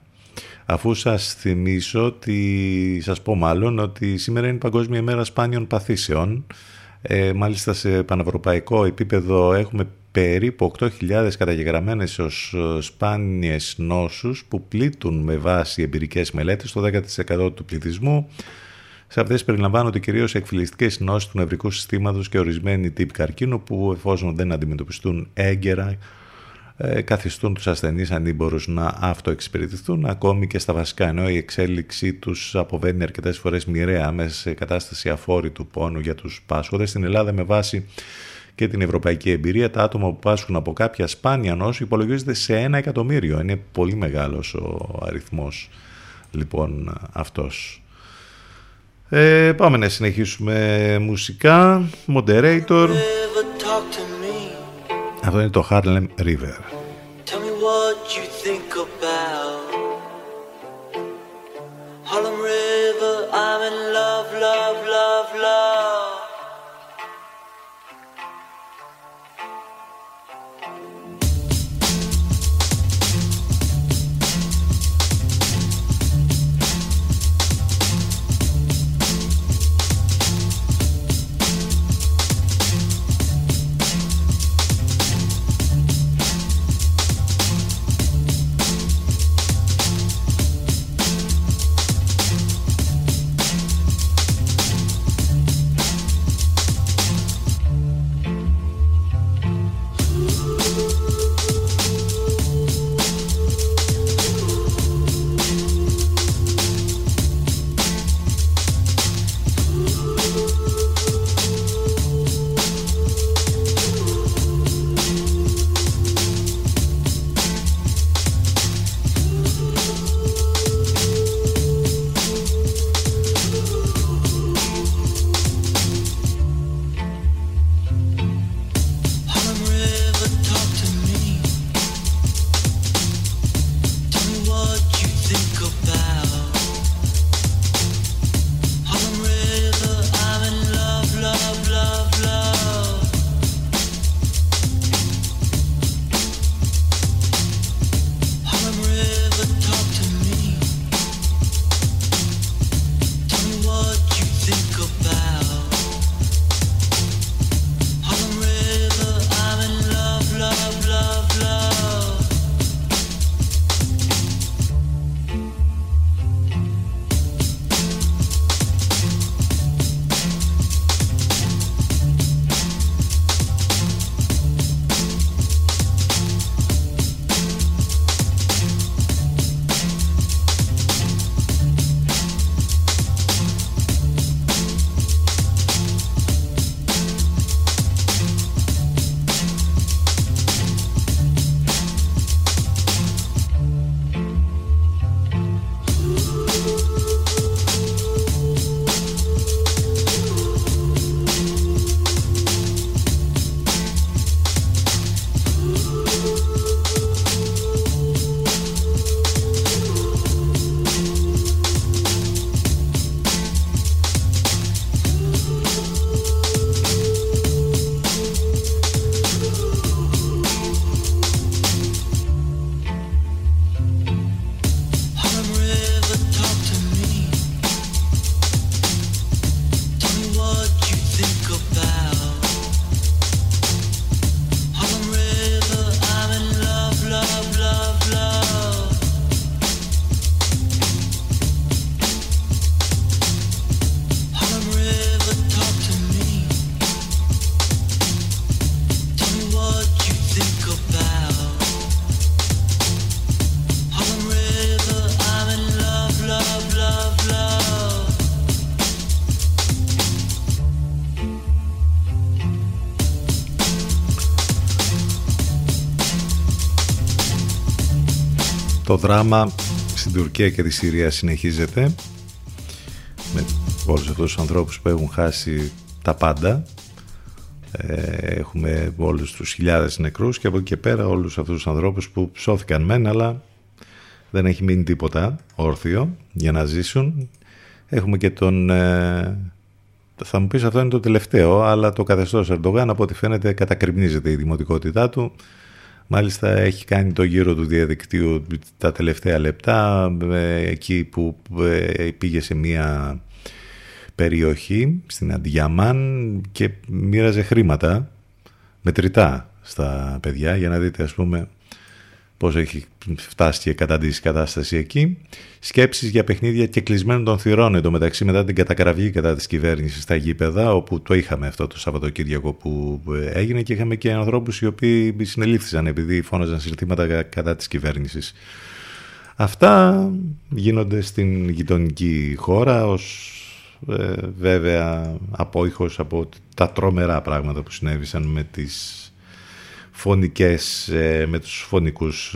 αφού σας θυμίσω ότι, σας πω μάλλον ότι σήμερα είναι Παγκόσμια Μέρα Σπάνιων Παθήσεων. Ε, μάλιστα σε πανευρωπαϊκό επίπεδο έχουμε περίπου 8.000 καταγεγραμμένες ως ε, σπάνιες νόσους που πλήττουν με βάση εμπειρικές μελέτες το 10% του πληθυσμού. Σε αυτές περιλαμβάνονται κυρίως εκφυλιστικές νόσεις του νευρικού συστήματος και ορισμένοι τύποι καρκίνου που εφόσον δεν αντιμετωπιστούν έγκαιρα ε, καθιστούν τους ασθενείς ανήμπορους να αυτοεξυπηρετηθούν ακόμη και στα βασικά ενώ η εξέλιξή τους αποβαίνει αρκετές φορές μοιραία μέσα σε κατάσταση αφόρητου πόνου για τους πάσχοδες στην Ελλάδα με βάση και την ευρωπαϊκή εμπειρία τα άτομα που πάσχουν από κάποια σπάνια νόσο υπολογίζονται σε ένα εκατομμύριο. Είναι πολύ μεγάλος ο αριθμός λοιπόν αυτός. Ε, πάμε να συνεχίσουμε μουσικά. Moderator αυτό είναι το Harlem River. Tell me what you think about Harlem River, I'm in love, love, love, love δράμα στην Τουρκία και τη Συρία συνεχίζεται. Με όλους αυτούς τους ανθρώπους που έχουν χάσει τα πάντα. Ε, έχουμε όλους τους χιλιάδες νεκρούς και από εκεί και πέρα όλους αυτούς τους ανθρώπους που σώθηκαν μεν αλλά δεν έχει μείνει τίποτα όρθιο για να ζήσουν. Έχουμε και τον ε, θα μου πεις αυτό είναι το τελευταίο αλλά το καθεστώς Ερντογάν από ό,τι φαίνεται κατακριμνίζεται η δημοτικότητά του Μάλιστα έχει κάνει το γύρο του διαδικτύου τα τελευταία λεπτά ε, εκεί που πήγε σε μια περιοχή στην Αντιαμάν και μοίραζε χρήματα μετρητά στα παιδιά. Για να δείτε ας πούμε πώς έχει φτάσει και καταντήσει η κατάσταση εκεί. Σκέψεις για παιχνίδια και κλεισμένων των θυρών μεταξύ μετά την κατακραυγή κατά της κυβέρνησης στα γήπεδα όπου το είχαμε αυτό το Σαββατοκύριακο που έγινε και είχαμε και ανθρώπους οι οποίοι συνελήφθησαν επειδή φώναζαν συλληφθήματα κατά της κυβέρνησης. Αυτά γίνονται στην γειτονική χώρα ως ε, βέβαια απόϊχος από τα τρομερά πράγματα που συνέβησαν με τις φωνικές, ε, με τους φωνικούς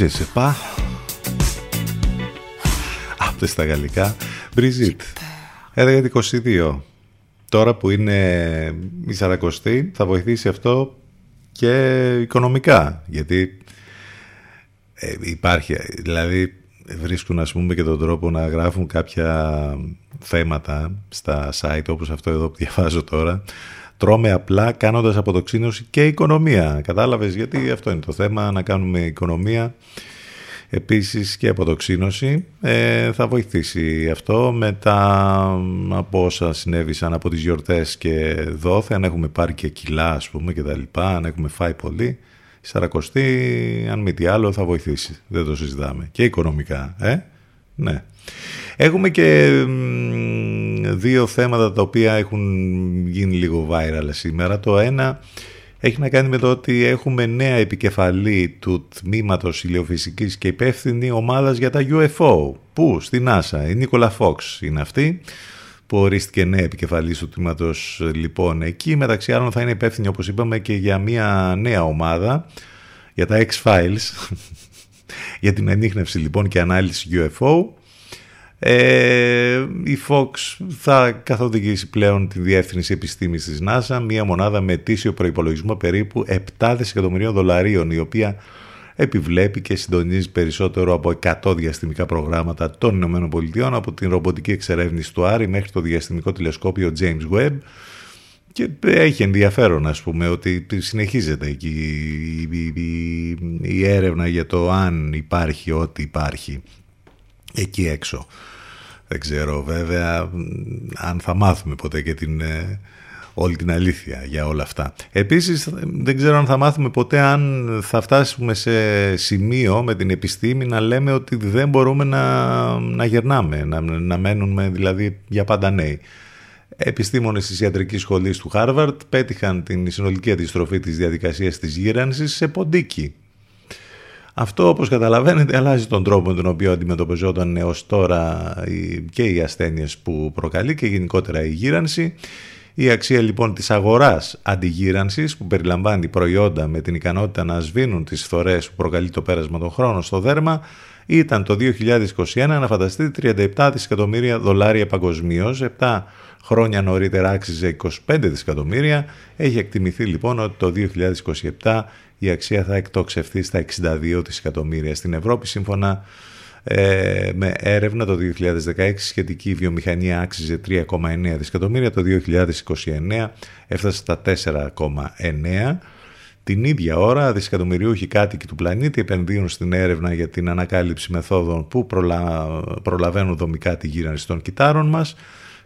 Είσαι σε πά. Αυτέ στα γαλλικά. Μπριζίτ. 11-22. Τώρα που είναι η Σαρακοστή θα βοηθήσει αυτό και οικονομικά. Γιατί ε, υπάρχει, δηλαδή βρίσκουν ας πούμε και τον τρόπο να γράφουν κάποια θέματα στα site όπως αυτό εδώ που διαβάζω τώρα τρώμε απλά κάνοντας αποτοξίνωση και οικονομία. Κατάλαβες γιατί αυτό είναι το θέμα να κάνουμε οικονομία. Επίσης και αποτοξίνωση ε, θα βοηθήσει αυτό. Μετά από όσα συνέβησαν από τις γιορτές και δόθε αν έχουμε πάρει και κιλά ας πούμε και τα λοιπά αν έχουμε φάει πολύ η Σαρακοστή αν μη τι άλλο θα βοηθήσει. Δεν το συζητάμε. Και οικονομικά ε; ναι. Έχουμε και μ, δύο θέματα τα οποία έχουν γίνει λίγο viral σήμερα. Το ένα έχει να κάνει με το ότι έχουμε νέα επικεφαλή του τμήματος ηλιοφυσικής και υπεύθυνη ομάδας για τα UFO. Πού; Στη NASA. Η Νίκολα Φόξ είναι αυτή που ορίστηκε νέα επικεφαλής του τμήματος λοιπόν εκεί. Μεταξύ άλλων θα είναι υπεύθυνη όπως είπαμε και για μια νέα ομάδα για τα X-Files *laughs* για την ανείχνευση λοιπόν και ανάλυση UFO ε, η Fox θα καθοδηγήσει πλέον τη διεύθυνση επιστήμης της NASA, μια μονάδα με ετήσιο προϋπολογισμό περίπου 7 δισεκατομμυρίων δολαρίων, η οποία επιβλέπει και συντονίζει περισσότερο από 100 διαστημικά προγράμματα των ΗΠΑ από την ρομποτική εξερεύνηση του Άρη μέχρι το διαστημικό τηλεσκόπιο James Webb και έχει ενδιαφέρον ας πούμε ότι συνεχίζεται εκεί η, η, η, η έρευνα για το αν υπάρχει ό,τι υπάρχει εκεί έξω. Δεν ξέρω βέβαια αν θα μάθουμε ποτέ και την, ε, όλη την αλήθεια για όλα αυτά. Επίσης δεν ξέρω αν θα μάθουμε ποτέ αν θα φτάσουμε σε σημείο με την επιστήμη να λέμε ότι δεν μπορούμε να, να γερνάμε, να, να μένουμε δηλαδή για πάντα νέοι. Επιστήμονες της ιατρικής σχολής του Χάρβαρτ πέτυχαν την συνολική αντιστροφή της διαδικασίας της γύρανσης σε ποντίκι. Αυτό όπως καταλαβαίνετε αλλάζει τον τρόπο με τον οποίο αντιμετωπιζόταν έως τώρα και οι ασθένειες που προκαλεί και γενικότερα η γύρανση. Η αξία λοιπόν της αγοράς αντιγύρανσης που περιλαμβάνει προϊόντα με την ικανότητα να σβήνουν τις φθορές που προκαλεί το πέρασμα των χρόνων στο δέρμα ήταν το 2021 να φανταστείτε 37 δισεκατομμύρια δολάρια παγκοσμίως, 7 χρόνια νωρίτερα άξιζε 25 δισεκατομμύρια. Έχει εκτιμηθεί λοιπόν ότι το 2027 η αξία θα εκτοξευθεί στα 62 δισεκατομμύρια στην Ευρώπη σύμφωνα ε, με έρευνα το 2016 σχετική βιομηχανία άξιζε 3,9 δισεκατομμύρια. Το 2029 έφτασε στα 4,9 την ίδια ώρα, δισεκατομμυριούχοι κάτοικοι του πλανήτη επενδύουν στην έρευνα για την ανακάλυψη μεθόδων που προλα... προλαβαίνουν δομικά τη γύρανση των κυτάρων μας,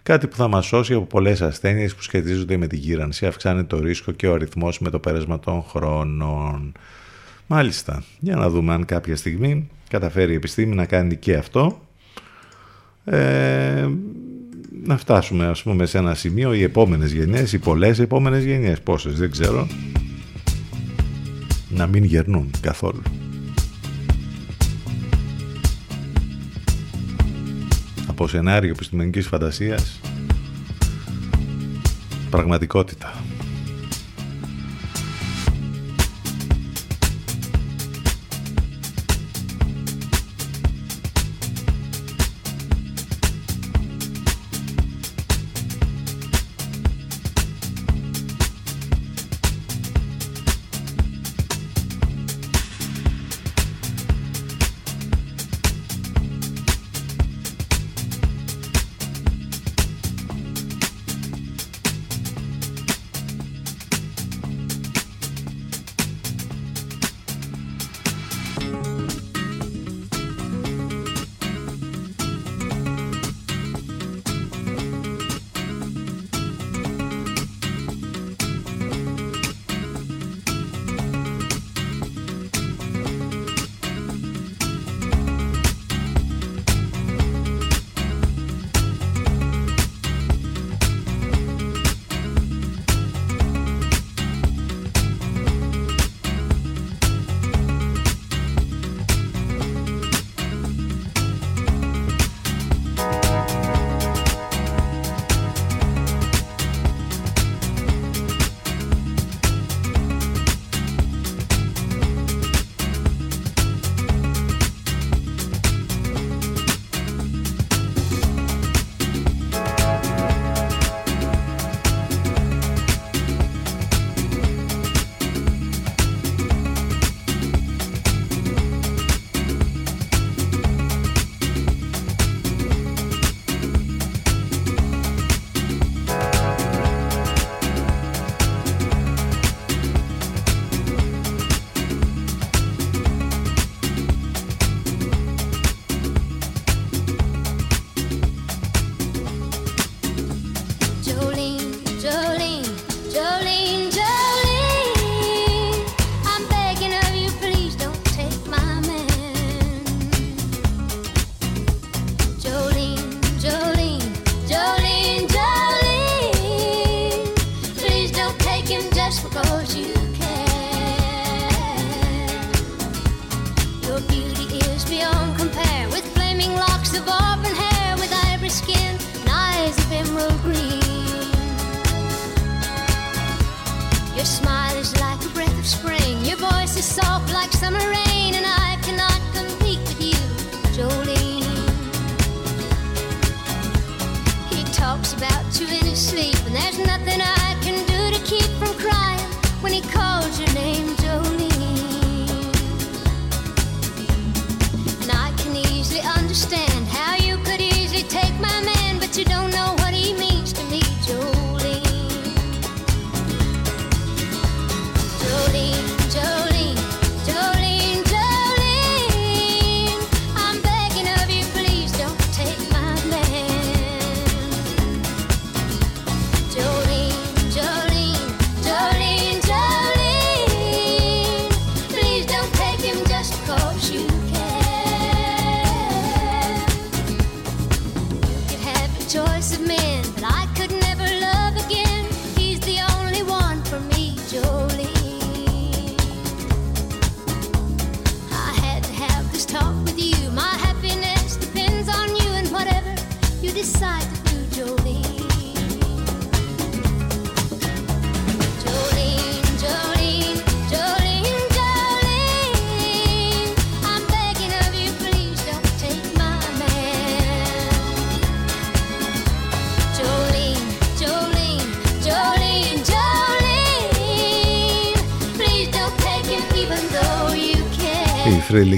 κάτι που θα μας σώσει από πολλές ασθένειες που σχετίζονται με τη γύρανση, αυξάνει το ρίσκο και ο αριθμός με το πέρασμα των χρόνων. Μάλιστα, για να δούμε αν κάποια στιγμή καταφέρει η επιστήμη να κάνει και αυτό. Ε, να φτάσουμε ας πούμε σε ένα σημείο οι επόμενες γενιές, οι πολλές επόμενες γενιές, πόσες δεν ξέρω, να μην γερνούν καθόλου. Από σενάριο επιστημονικής φαντασίας πραγματικότητα.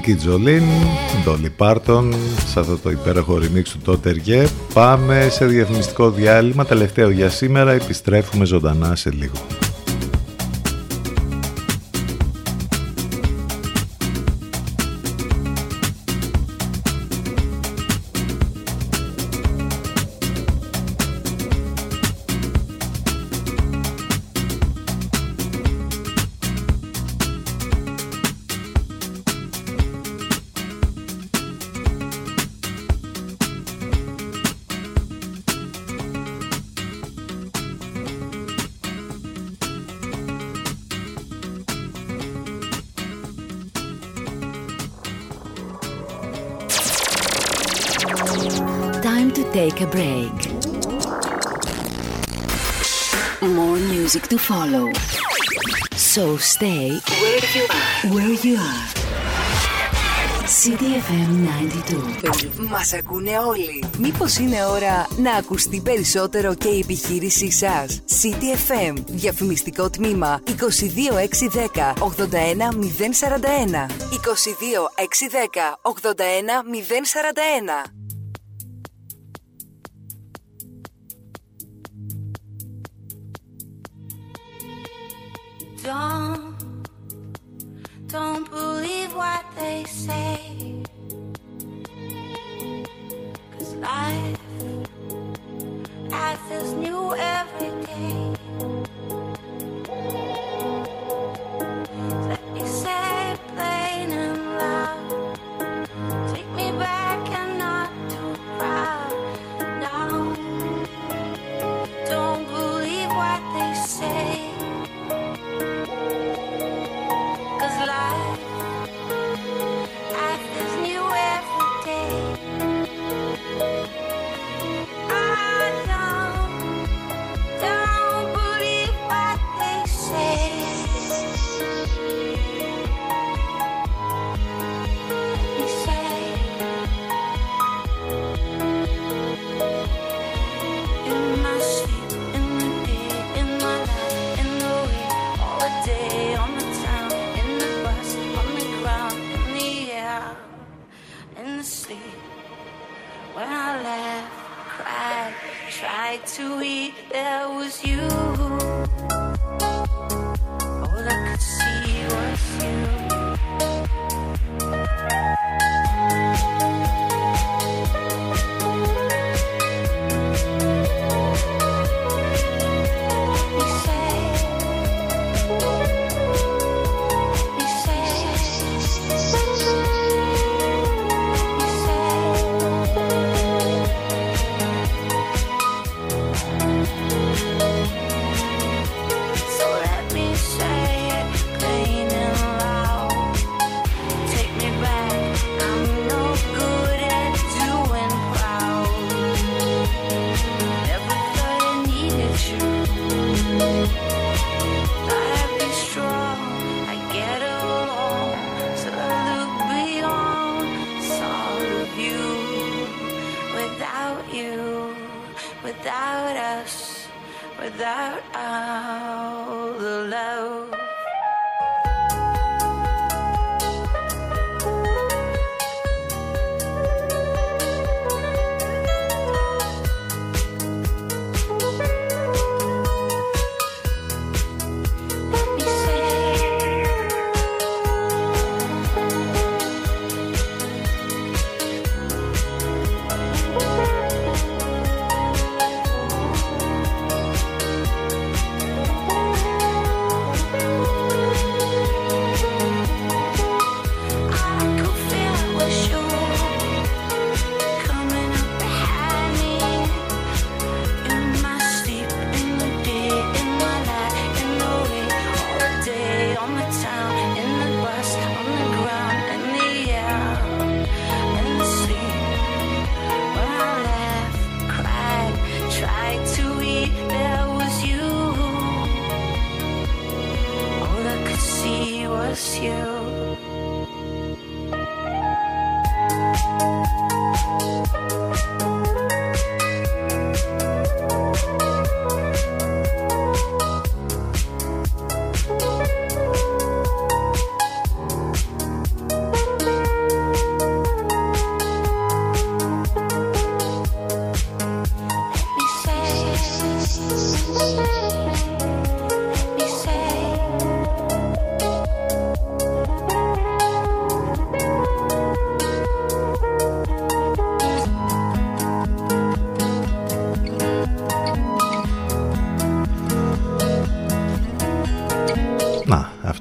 Νίκη Τζολίν, Ντόλι Πάρτον, σε αυτό το υπέροχο remix του Τότεργε. Πάμε σε διαφημιστικό διάλειμμα, τελευταίο για σήμερα, επιστρέφουμε ζωντανά σε λίγο. CDFM 92. Ακούνε όλοι. Μήπως είναι ώρα να ακουστεί περισσότερο και η επιχείρησή σας; CDFM. Διαφημιστικό τμήμα 22610 81041. 22610 81041. Don't, don't put what they say. Cause life, life feels new every day. Let me say it plain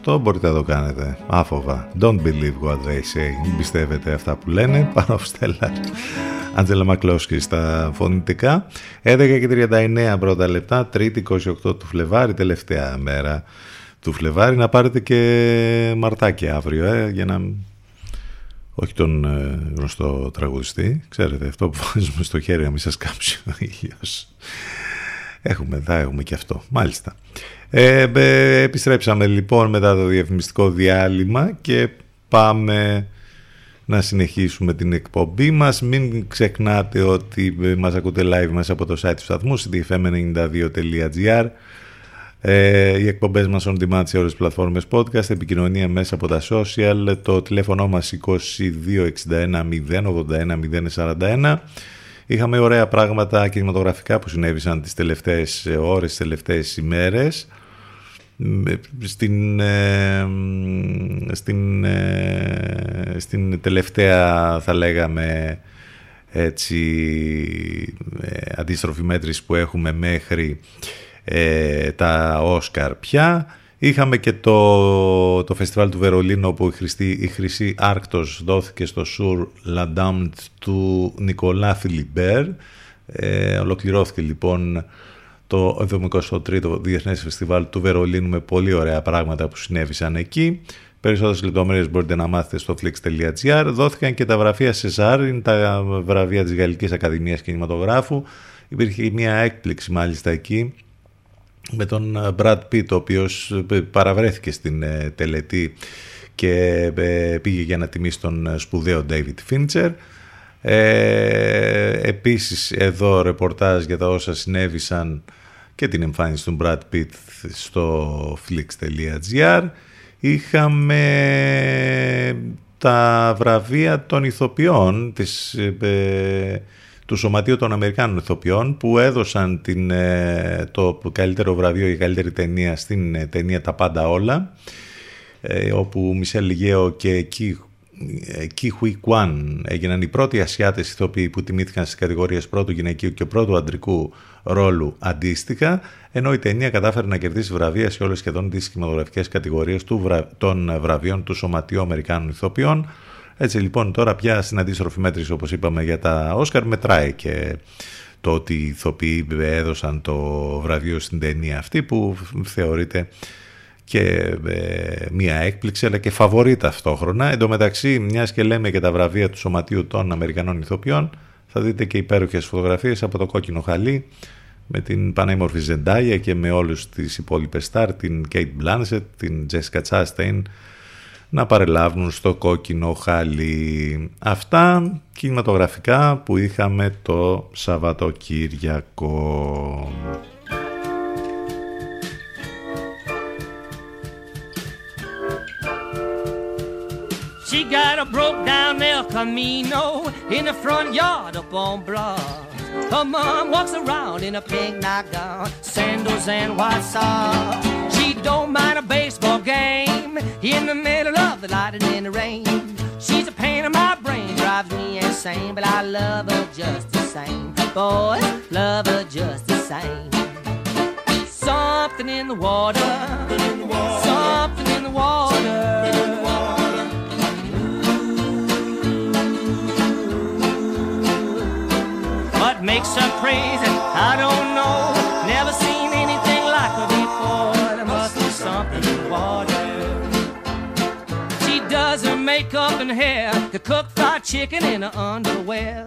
αυτό μπορείτε να το κάνετε. Άφοβα. Don't believe what they say. Μην πιστεύετε αυτά που λένε. *laughs* Πάνω Στέλλα. Άντζελα Μακλόσκη στα φωνητικά. 11 και 39 πρώτα λεπτά. 3η 28 του Φλεβάρι, τελευταία μέρα του Φλεβάρι. Να πάρετε και μαρτάκι αύριο, ε, για να. Όχι τον ε, γνωστό τραγουδιστή. Ξέρετε, αυτό που βάζουμε στο χέρι να μην σας κάψει ο ήλιος. Έχουμε, θα έχουμε και αυτό. Μάλιστα. Ε, ε, επιστρέψαμε λοιπόν μετά το διαφημιστικό διάλειμμα και πάμε να συνεχίσουμε την εκπομπή μας. Μην ξεχνάτε ότι ε, μας ακούτε live μέσα από το site του σταθμού cdfm92.gr ε, οι εκπομπές μας on demand σε όλες τις πλατφόρμες podcast, επικοινωνία μέσα από τα social, το τηλέφωνο μας 2261 081 041 Είχαμε ωραία πράγματα κινηματογραφικά που συνέβησαν τις τελευταίες ώρες, τις τελευταίες ημέρες. Στην, ε, στην, ε, στην τελευταία θα λέγαμε έτσι ε, αντίστροφη μέτρηση που έχουμε μέχρι ε, τα Όσκαρ πια. Είχαμε και το, το φεστιβάλ του Βερολίνου όπου η, χρηστή, η Χρυσή Άρκτος δόθηκε στο Σουρ Λαντάμτ του Νικολά Φιλιμπέρ. Ε, ολοκληρώθηκε λοιπόν το 73ο Διεθνές Φεστιβάλ του Βερολίνου με πολύ ωραία πράγματα που συνέβησαν εκεί. Περισσότερες λεπτομέρειες μπορείτε να μάθετε στο flix.gr. Δόθηκαν και τα βραβεία Σεζάρ, είναι τα βραβεία της Γαλλικής Ακαδημίας Κινηματογράφου. Υπήρχε μια έκπληξη μάλιστα εκεί με τον Brad Pitt ο οποίος παραβρέθηκε στην τελετή και πήγε για να τιμήσει τον σπουδαίο David Fincher. Ε, επίσης εδώ ρεπορτάζ για τα όσα συνέβησαν και την εμφάνιση του Brad Pitt στο flix.gr είχαμε τα βραβεία των ηθοποιών της, ε, του Σωματείου των Αμερικάνων Ηθοποιών που έδωσαν την, ε, το καλύτερο βραβείο για καλύτερη ταινία στην ε, ταινία «Τα πάντα όλα» ε, όπου Μισελ Λιγέο και Κι Χουι Κουάν έγιναν οι πρώτοι Ασιάτες ηθοποιοί που τιμήθηκαν στις κατηγορίες πρώτου γυναικείου και πρώτου αντρικού ρόλου αντίστοιχα, ενώ η ταινία κατάφερε να κερδίσει βραβεία σε όλες σχεδόν τις κινηματογραφικές κατηγορίες του, των βραβείων του Σωματείου Αμερικάνων Ηθοποιών, έτσι λοιπόν τώρα πια στην αντίστροφη μέτρηση όπως είπαμε για τα Όσκαρ μετράει και το ότι οι ηθοποιοί έδωσαν το βραβείο στην ταινία αυτή που θεωρείται και ε, μία έκπληξη αλλά και φαβορή ταυτόχρονα. Εν τω μεταξύ μιας και λέμε και τα βραβεία του Σωματείου των Αμερικανών Ηθοποιών θα δείτε και υπέροχες φωτογραφίες από το κόκκινο χαλί με την πανέμορφη Ζεντάγια και με όλους τις υπόλοιπες στάρ, την Κέιτ Μπλάνσετ, την Τζέσικα Τσάστεϊν, να παρελάβουν στο κόκκινο χαλί. Αυτά κινηματογραφικά που είχαμε το Σαββατοκύριακο. She. Her mom walks around in a pink nightgown, sandals and white socks. She don't mind a baseball game in the middle of the light and in the rain. She's a pain in my brain, drives me insane, but I love her just the same. Boys, love her just the same. Something in the water, something in the water. What makes her crazy? I don't know. Never seen anything like her before. There must be something in water. She does her makeup and hair to cook fried chicken in her underwear.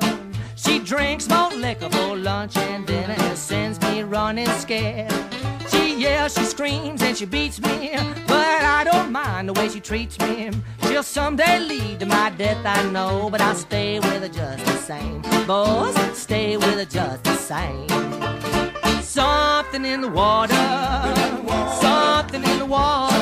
She drinks malt liquor for lunch and dinner and sends me running scared. Yells, she screams, and she beats me, but I don't mind the way she treats me. She'll someday lead to my death, I know, but I'll stay with her just the same. Boys, stay with her just the same. Something in the water, something in the water.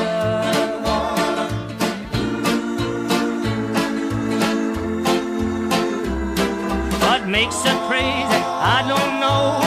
What makes her crazy? I don't know.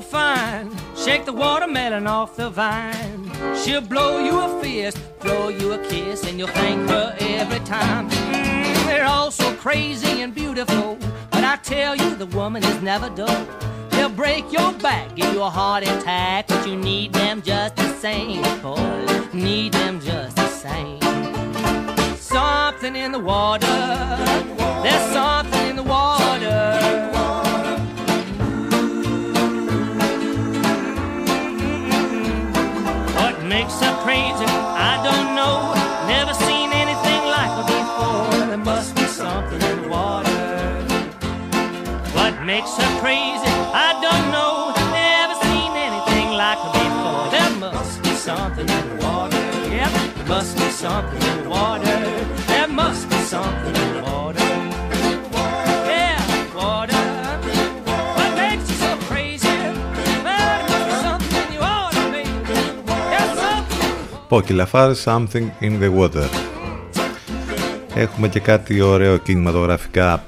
Fine. Shake the watermelon off the vine. She'll blow you a fist, throw you a kiss, and you'll thank her every time. Mm, they're all so crazy and beautiful. But I tell you, the woman is never dull. They'll break your back, give you a heart attack, but you need them just the same, boy. Need them just the same. Something in the water. There's something Crazy? I don't know. Never seen anything like her before. There must be something in the water. What makes her crazy? I don't know. Never seen anything like her before. There must be something in the water. Yep, there must be something in the water. There must be something in the water. Πόκι Λαφάρ, Something in the Water. Έχουμε και κάτι ωραίο κινηματογραφικά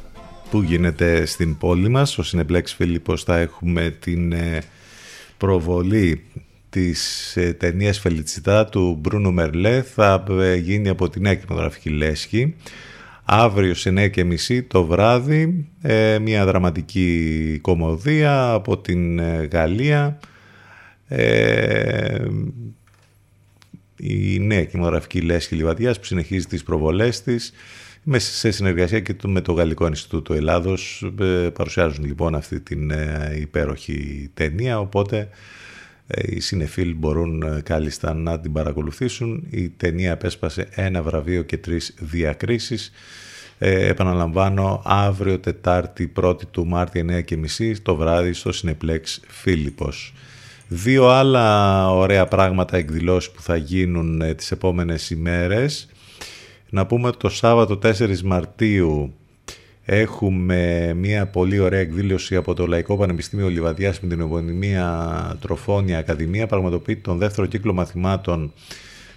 που γίνεται στην πόλη μας. Ο Cineplex Φίλιππος θα έχουμε την ε, προβολή της ε, ταινίας Φελιτσιτά του Μπρούνο Μερλέ. Θα ε, γίνει από τη νέα κινηματογραφική λέσχη. Αύριο σε 9.30 το βράδυ ε, μια δραματική κομμωδία από την ε, Γαλλία. Ε, η νέα κινηματογραφική λέσχη Λιβαδιάς που συνεχίζει τις προβολές της μέσα σε συνεργασία και το- με το Γαλλικό Ινστιτούτο Ελλάδος ε, παρουσιάζουν λοιπόν αυτή την ε, υπέροχη ταινία. Οπότε ε, οι συνεφίλ μπορούν ε, κάλλιστα να την παρακολουθήσουν. Η ταινία επέσπασε ένα βραβείο και τρεις διακρίσεις. Ε, επαναλαμβάνω αύριο Τετάρτη 1η του Μάρτη 9.30 το βράδυ στο Cineplex Φίλιππος Δύο άλλα ωραία πράγματα εκδηλώσεις που θα γίνουν ε, τις επόμενες ημέρες. Να πούμε το Σάββατο 4 Μαρτίου έχουμε μια πολύ ωραία εκδήλωση από το Λαϊκό Πανεπιστήμιο Λιβαδιάς με την επωνυμία Τροφόνια Ακαδημία. Πραγματοποιείται τον δεύτερο κύκλο μαθημάτων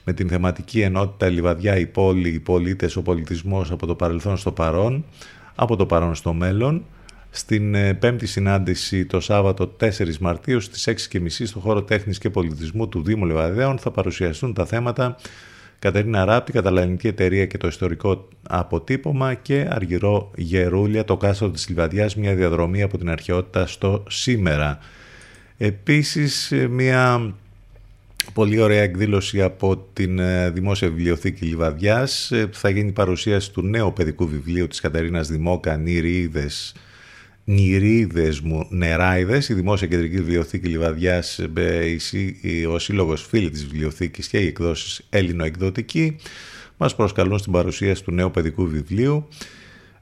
με την θεματική ενότητα Λιβαδιά, η πόλη, οι πολίτες, ο πολιτισμός από το παρελθόν στο παρόν, από το παρόν στο μέλλον στην ε, πέμπτη συνάντηση το Σάββατο 4 Μαρτίου στις 6.30 στο χώρο τέχνης και πολιτισμού του Δήμου Λεβαδέων θα παρουσιαστούν τα θέματα Κατερίνα Ράπτη, Καταλανική Εταιρεία και το Ιστορικό Αποτύπωμα και Αργυρό Γερούλια, το κάστρο της Λιβαδιάς, μια διαδρομή από την αρχαιότητα στο σήμερα. Επίσης, ε, μια πολύ ωραία εκδήλωση από την ε, Δημόσια Βιβλιοθήκη Λιβαδιάς. Ε, Θα γίνει παρουσίαση του νέου παιδικού βιβλίου της Κατερίνας Δημόκα, Νίρι Είδες, Νηρίδες μου νεράιδες, η Δημόσια Κεντρική Βιβλιοθήκη Λιβαδιάς, ε, η Σύ- η- ο Σύλλογος Φίλοι της Βιβλιοθήκης και οι εκδόσεις Έλληνο-εκδοτική μας προσκαλούν στην παρουσίαση του νέου παιδικού βιβλίου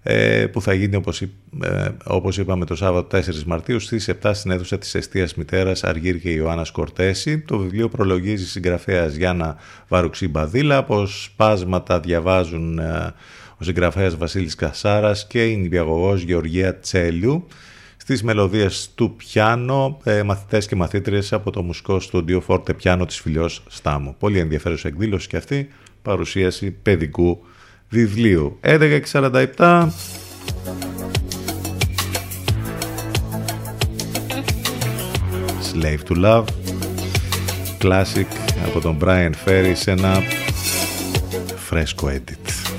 ε, που θα γίνει όπως, είπ- ε, όπως είπαμε το Σάββατο 4 Μαρτίου στις 7 στην αίθουσα της Εστίας Μητέρας Αργύρ και Ιωάννας Κορτέση. Το βιβλίο προλογίζει συγγραφέας Γιάννα Βαρουξή Μπαδίλα, από σπάσματα διαβάζουν ε, ο συγγραφέας Βασίλης Κασάρας και η νηπιαγωγός Γεωργία Τσέλιου. Στις μελωδίες του πιάνο, ε, μαθητές και μαθήτριες από το μουσικό στούντιο Φόρτε Πιάνο της Φιλιός Στάμου. Πολύ ενδιαφέρουσα εκδήλωση και αυτή, παρουσίαση παιδικού βιβλίου. 11.47. Slave to Love Classic από τον Brian Ferry σε ένα φρέσκο edit.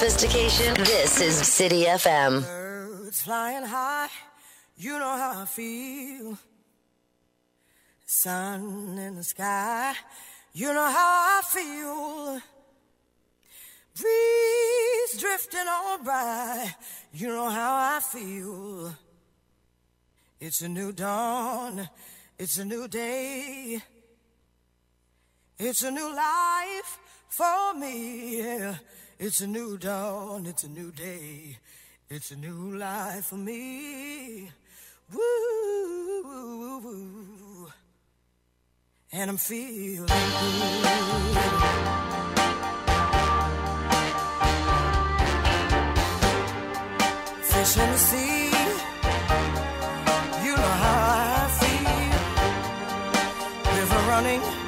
sophistication? This is City FM. Birds flying high, you know how I feel. Sun in the sky, you know how I feel. Breeze drifting on by, you know how I feel. It's a new dawn, it's a new day. It's a new life for me. It's a new dawn, it's a new day. It's a new life for me. Woo, woo, woo. And I'm feeling good. Fish in the sea, you know how I feel. River running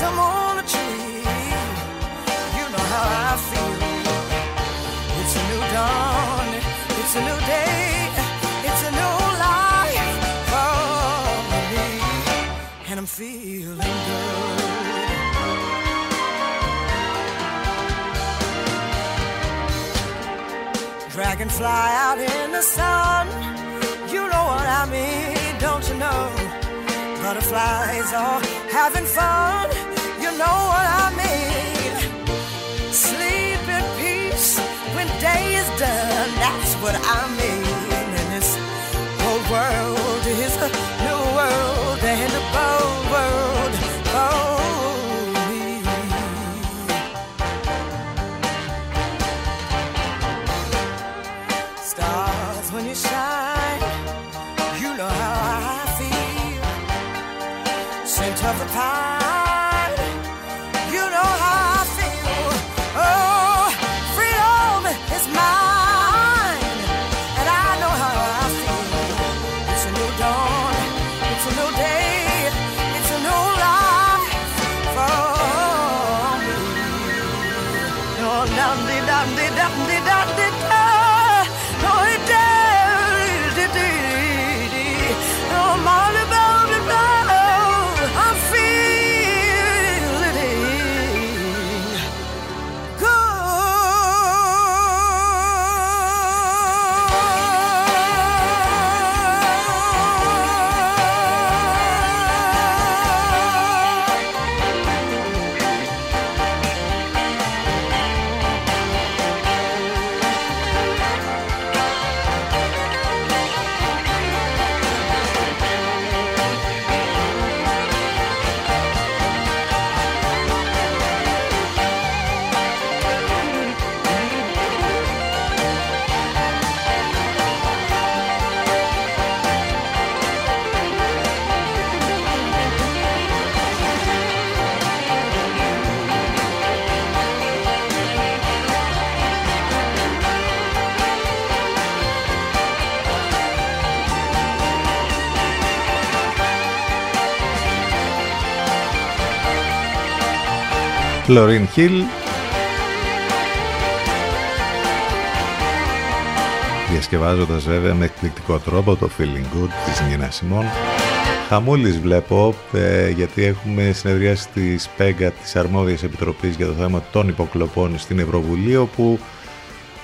Blossom on a tree, you know how I feel. It's a new dawn, it's a new day, it's a new life for me, and I'm feeling good. Dragonfly out in the sun. You know what I mean, don't you know? Butterflies are having fun. Know what I mean. Sleep in peace when day is done. That's what I mean. This world is a new world and a bold world me. Stars when you shine. You know how I feel. Scent of the pine. Λωρίν Χιλ. Διασκευάζοντας βέβαια με εκπληκτικό τρόπο το Feeling Good της Νίνα Σιμών. Χαμούλης βλέπω, ε, γιατί έχουμε συνεδριάσει της ΣΠΕΓΑ της Αρμόδιας Επιτροπής για το θέμα των υποκλοπών στην Ευρωβουλή, όπου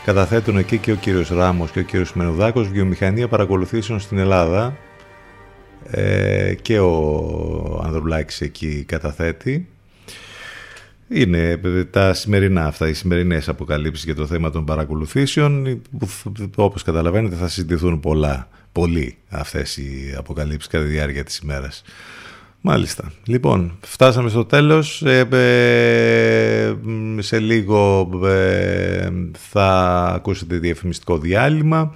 καταθέτουν εκεί και ο κύριος Ράμος και ο κύριος Μενουδάκος βιομηχανία παρακολουθήσεων στην Ελλάδα. Ε, και ο Ανδρουλάκης εκεί καταθέτει είναι τα σημερινά αυτά, οι σημερινές αποκαλύψεις για το θέμα των παρακολουθήσεων που όπως καταλαβαίνετε θα συζητηθούν πολλά, πολύ αυτές οι αποκαλύψεις κατά τη διάρκεια της ημέρας. Μάλιστα. Λοιπόν, φτάσαμε στο τέλος. Ε, ε, σε λίγο ε, θα ακούσετε διαφημιστικό διάλειμμα.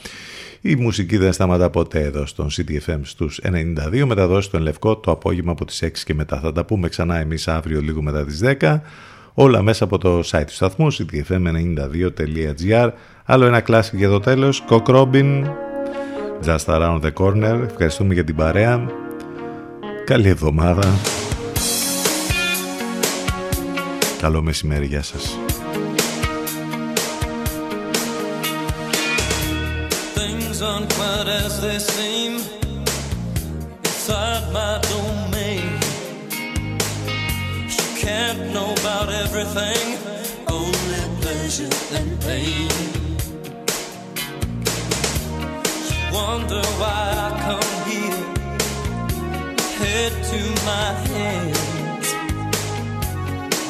Η μουσική δεν σταματά ποτέ εδώ στον CTFM στους 92. Μεταδώσει τον Λευκό το απόγευμα από τις 6 και μετά. Θα τα πούμε ξανά εμείς αύριο λίγο μετά τις 10. Όλα μέσα από το site του σταθμού ctfm92.gr Άλλο ένα κλάσικ για το τέλος. Cock Robin, Just Around the Corner. Ευχαριστούμε για την παρέα. Καλή εβδομάδα. Καλό μεσημέρι. Γεια σας. Aren't quite as they seem inside my domain. She can't know about everything, only pleasure and pain. She wonder why I come here, head to my hands.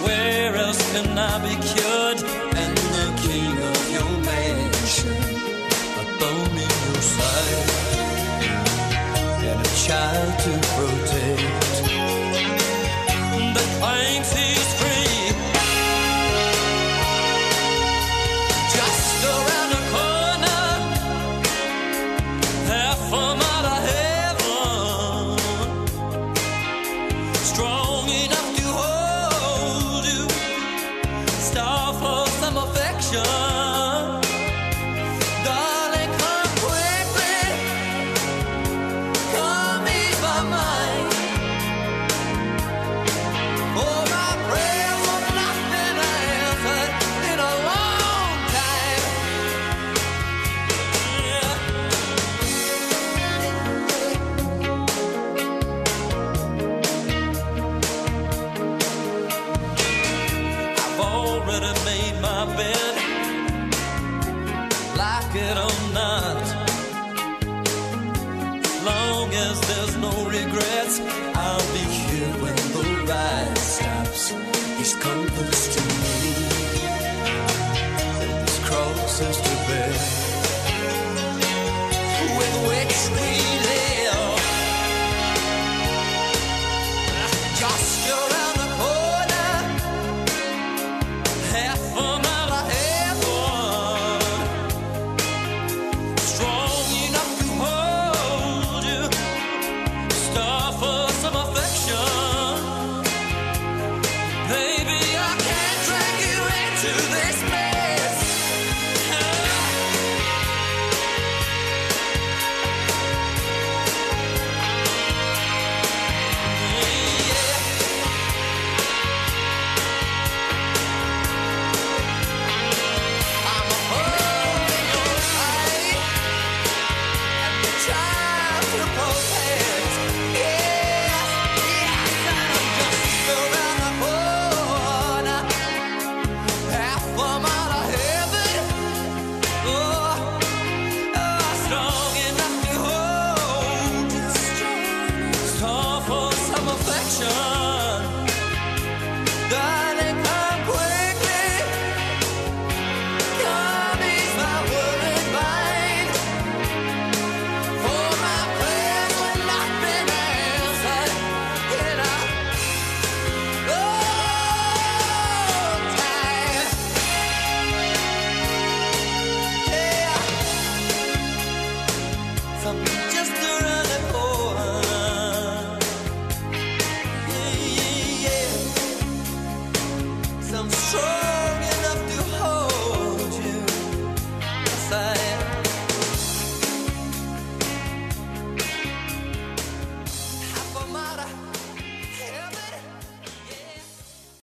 Where else can I be cured and the king of child to protect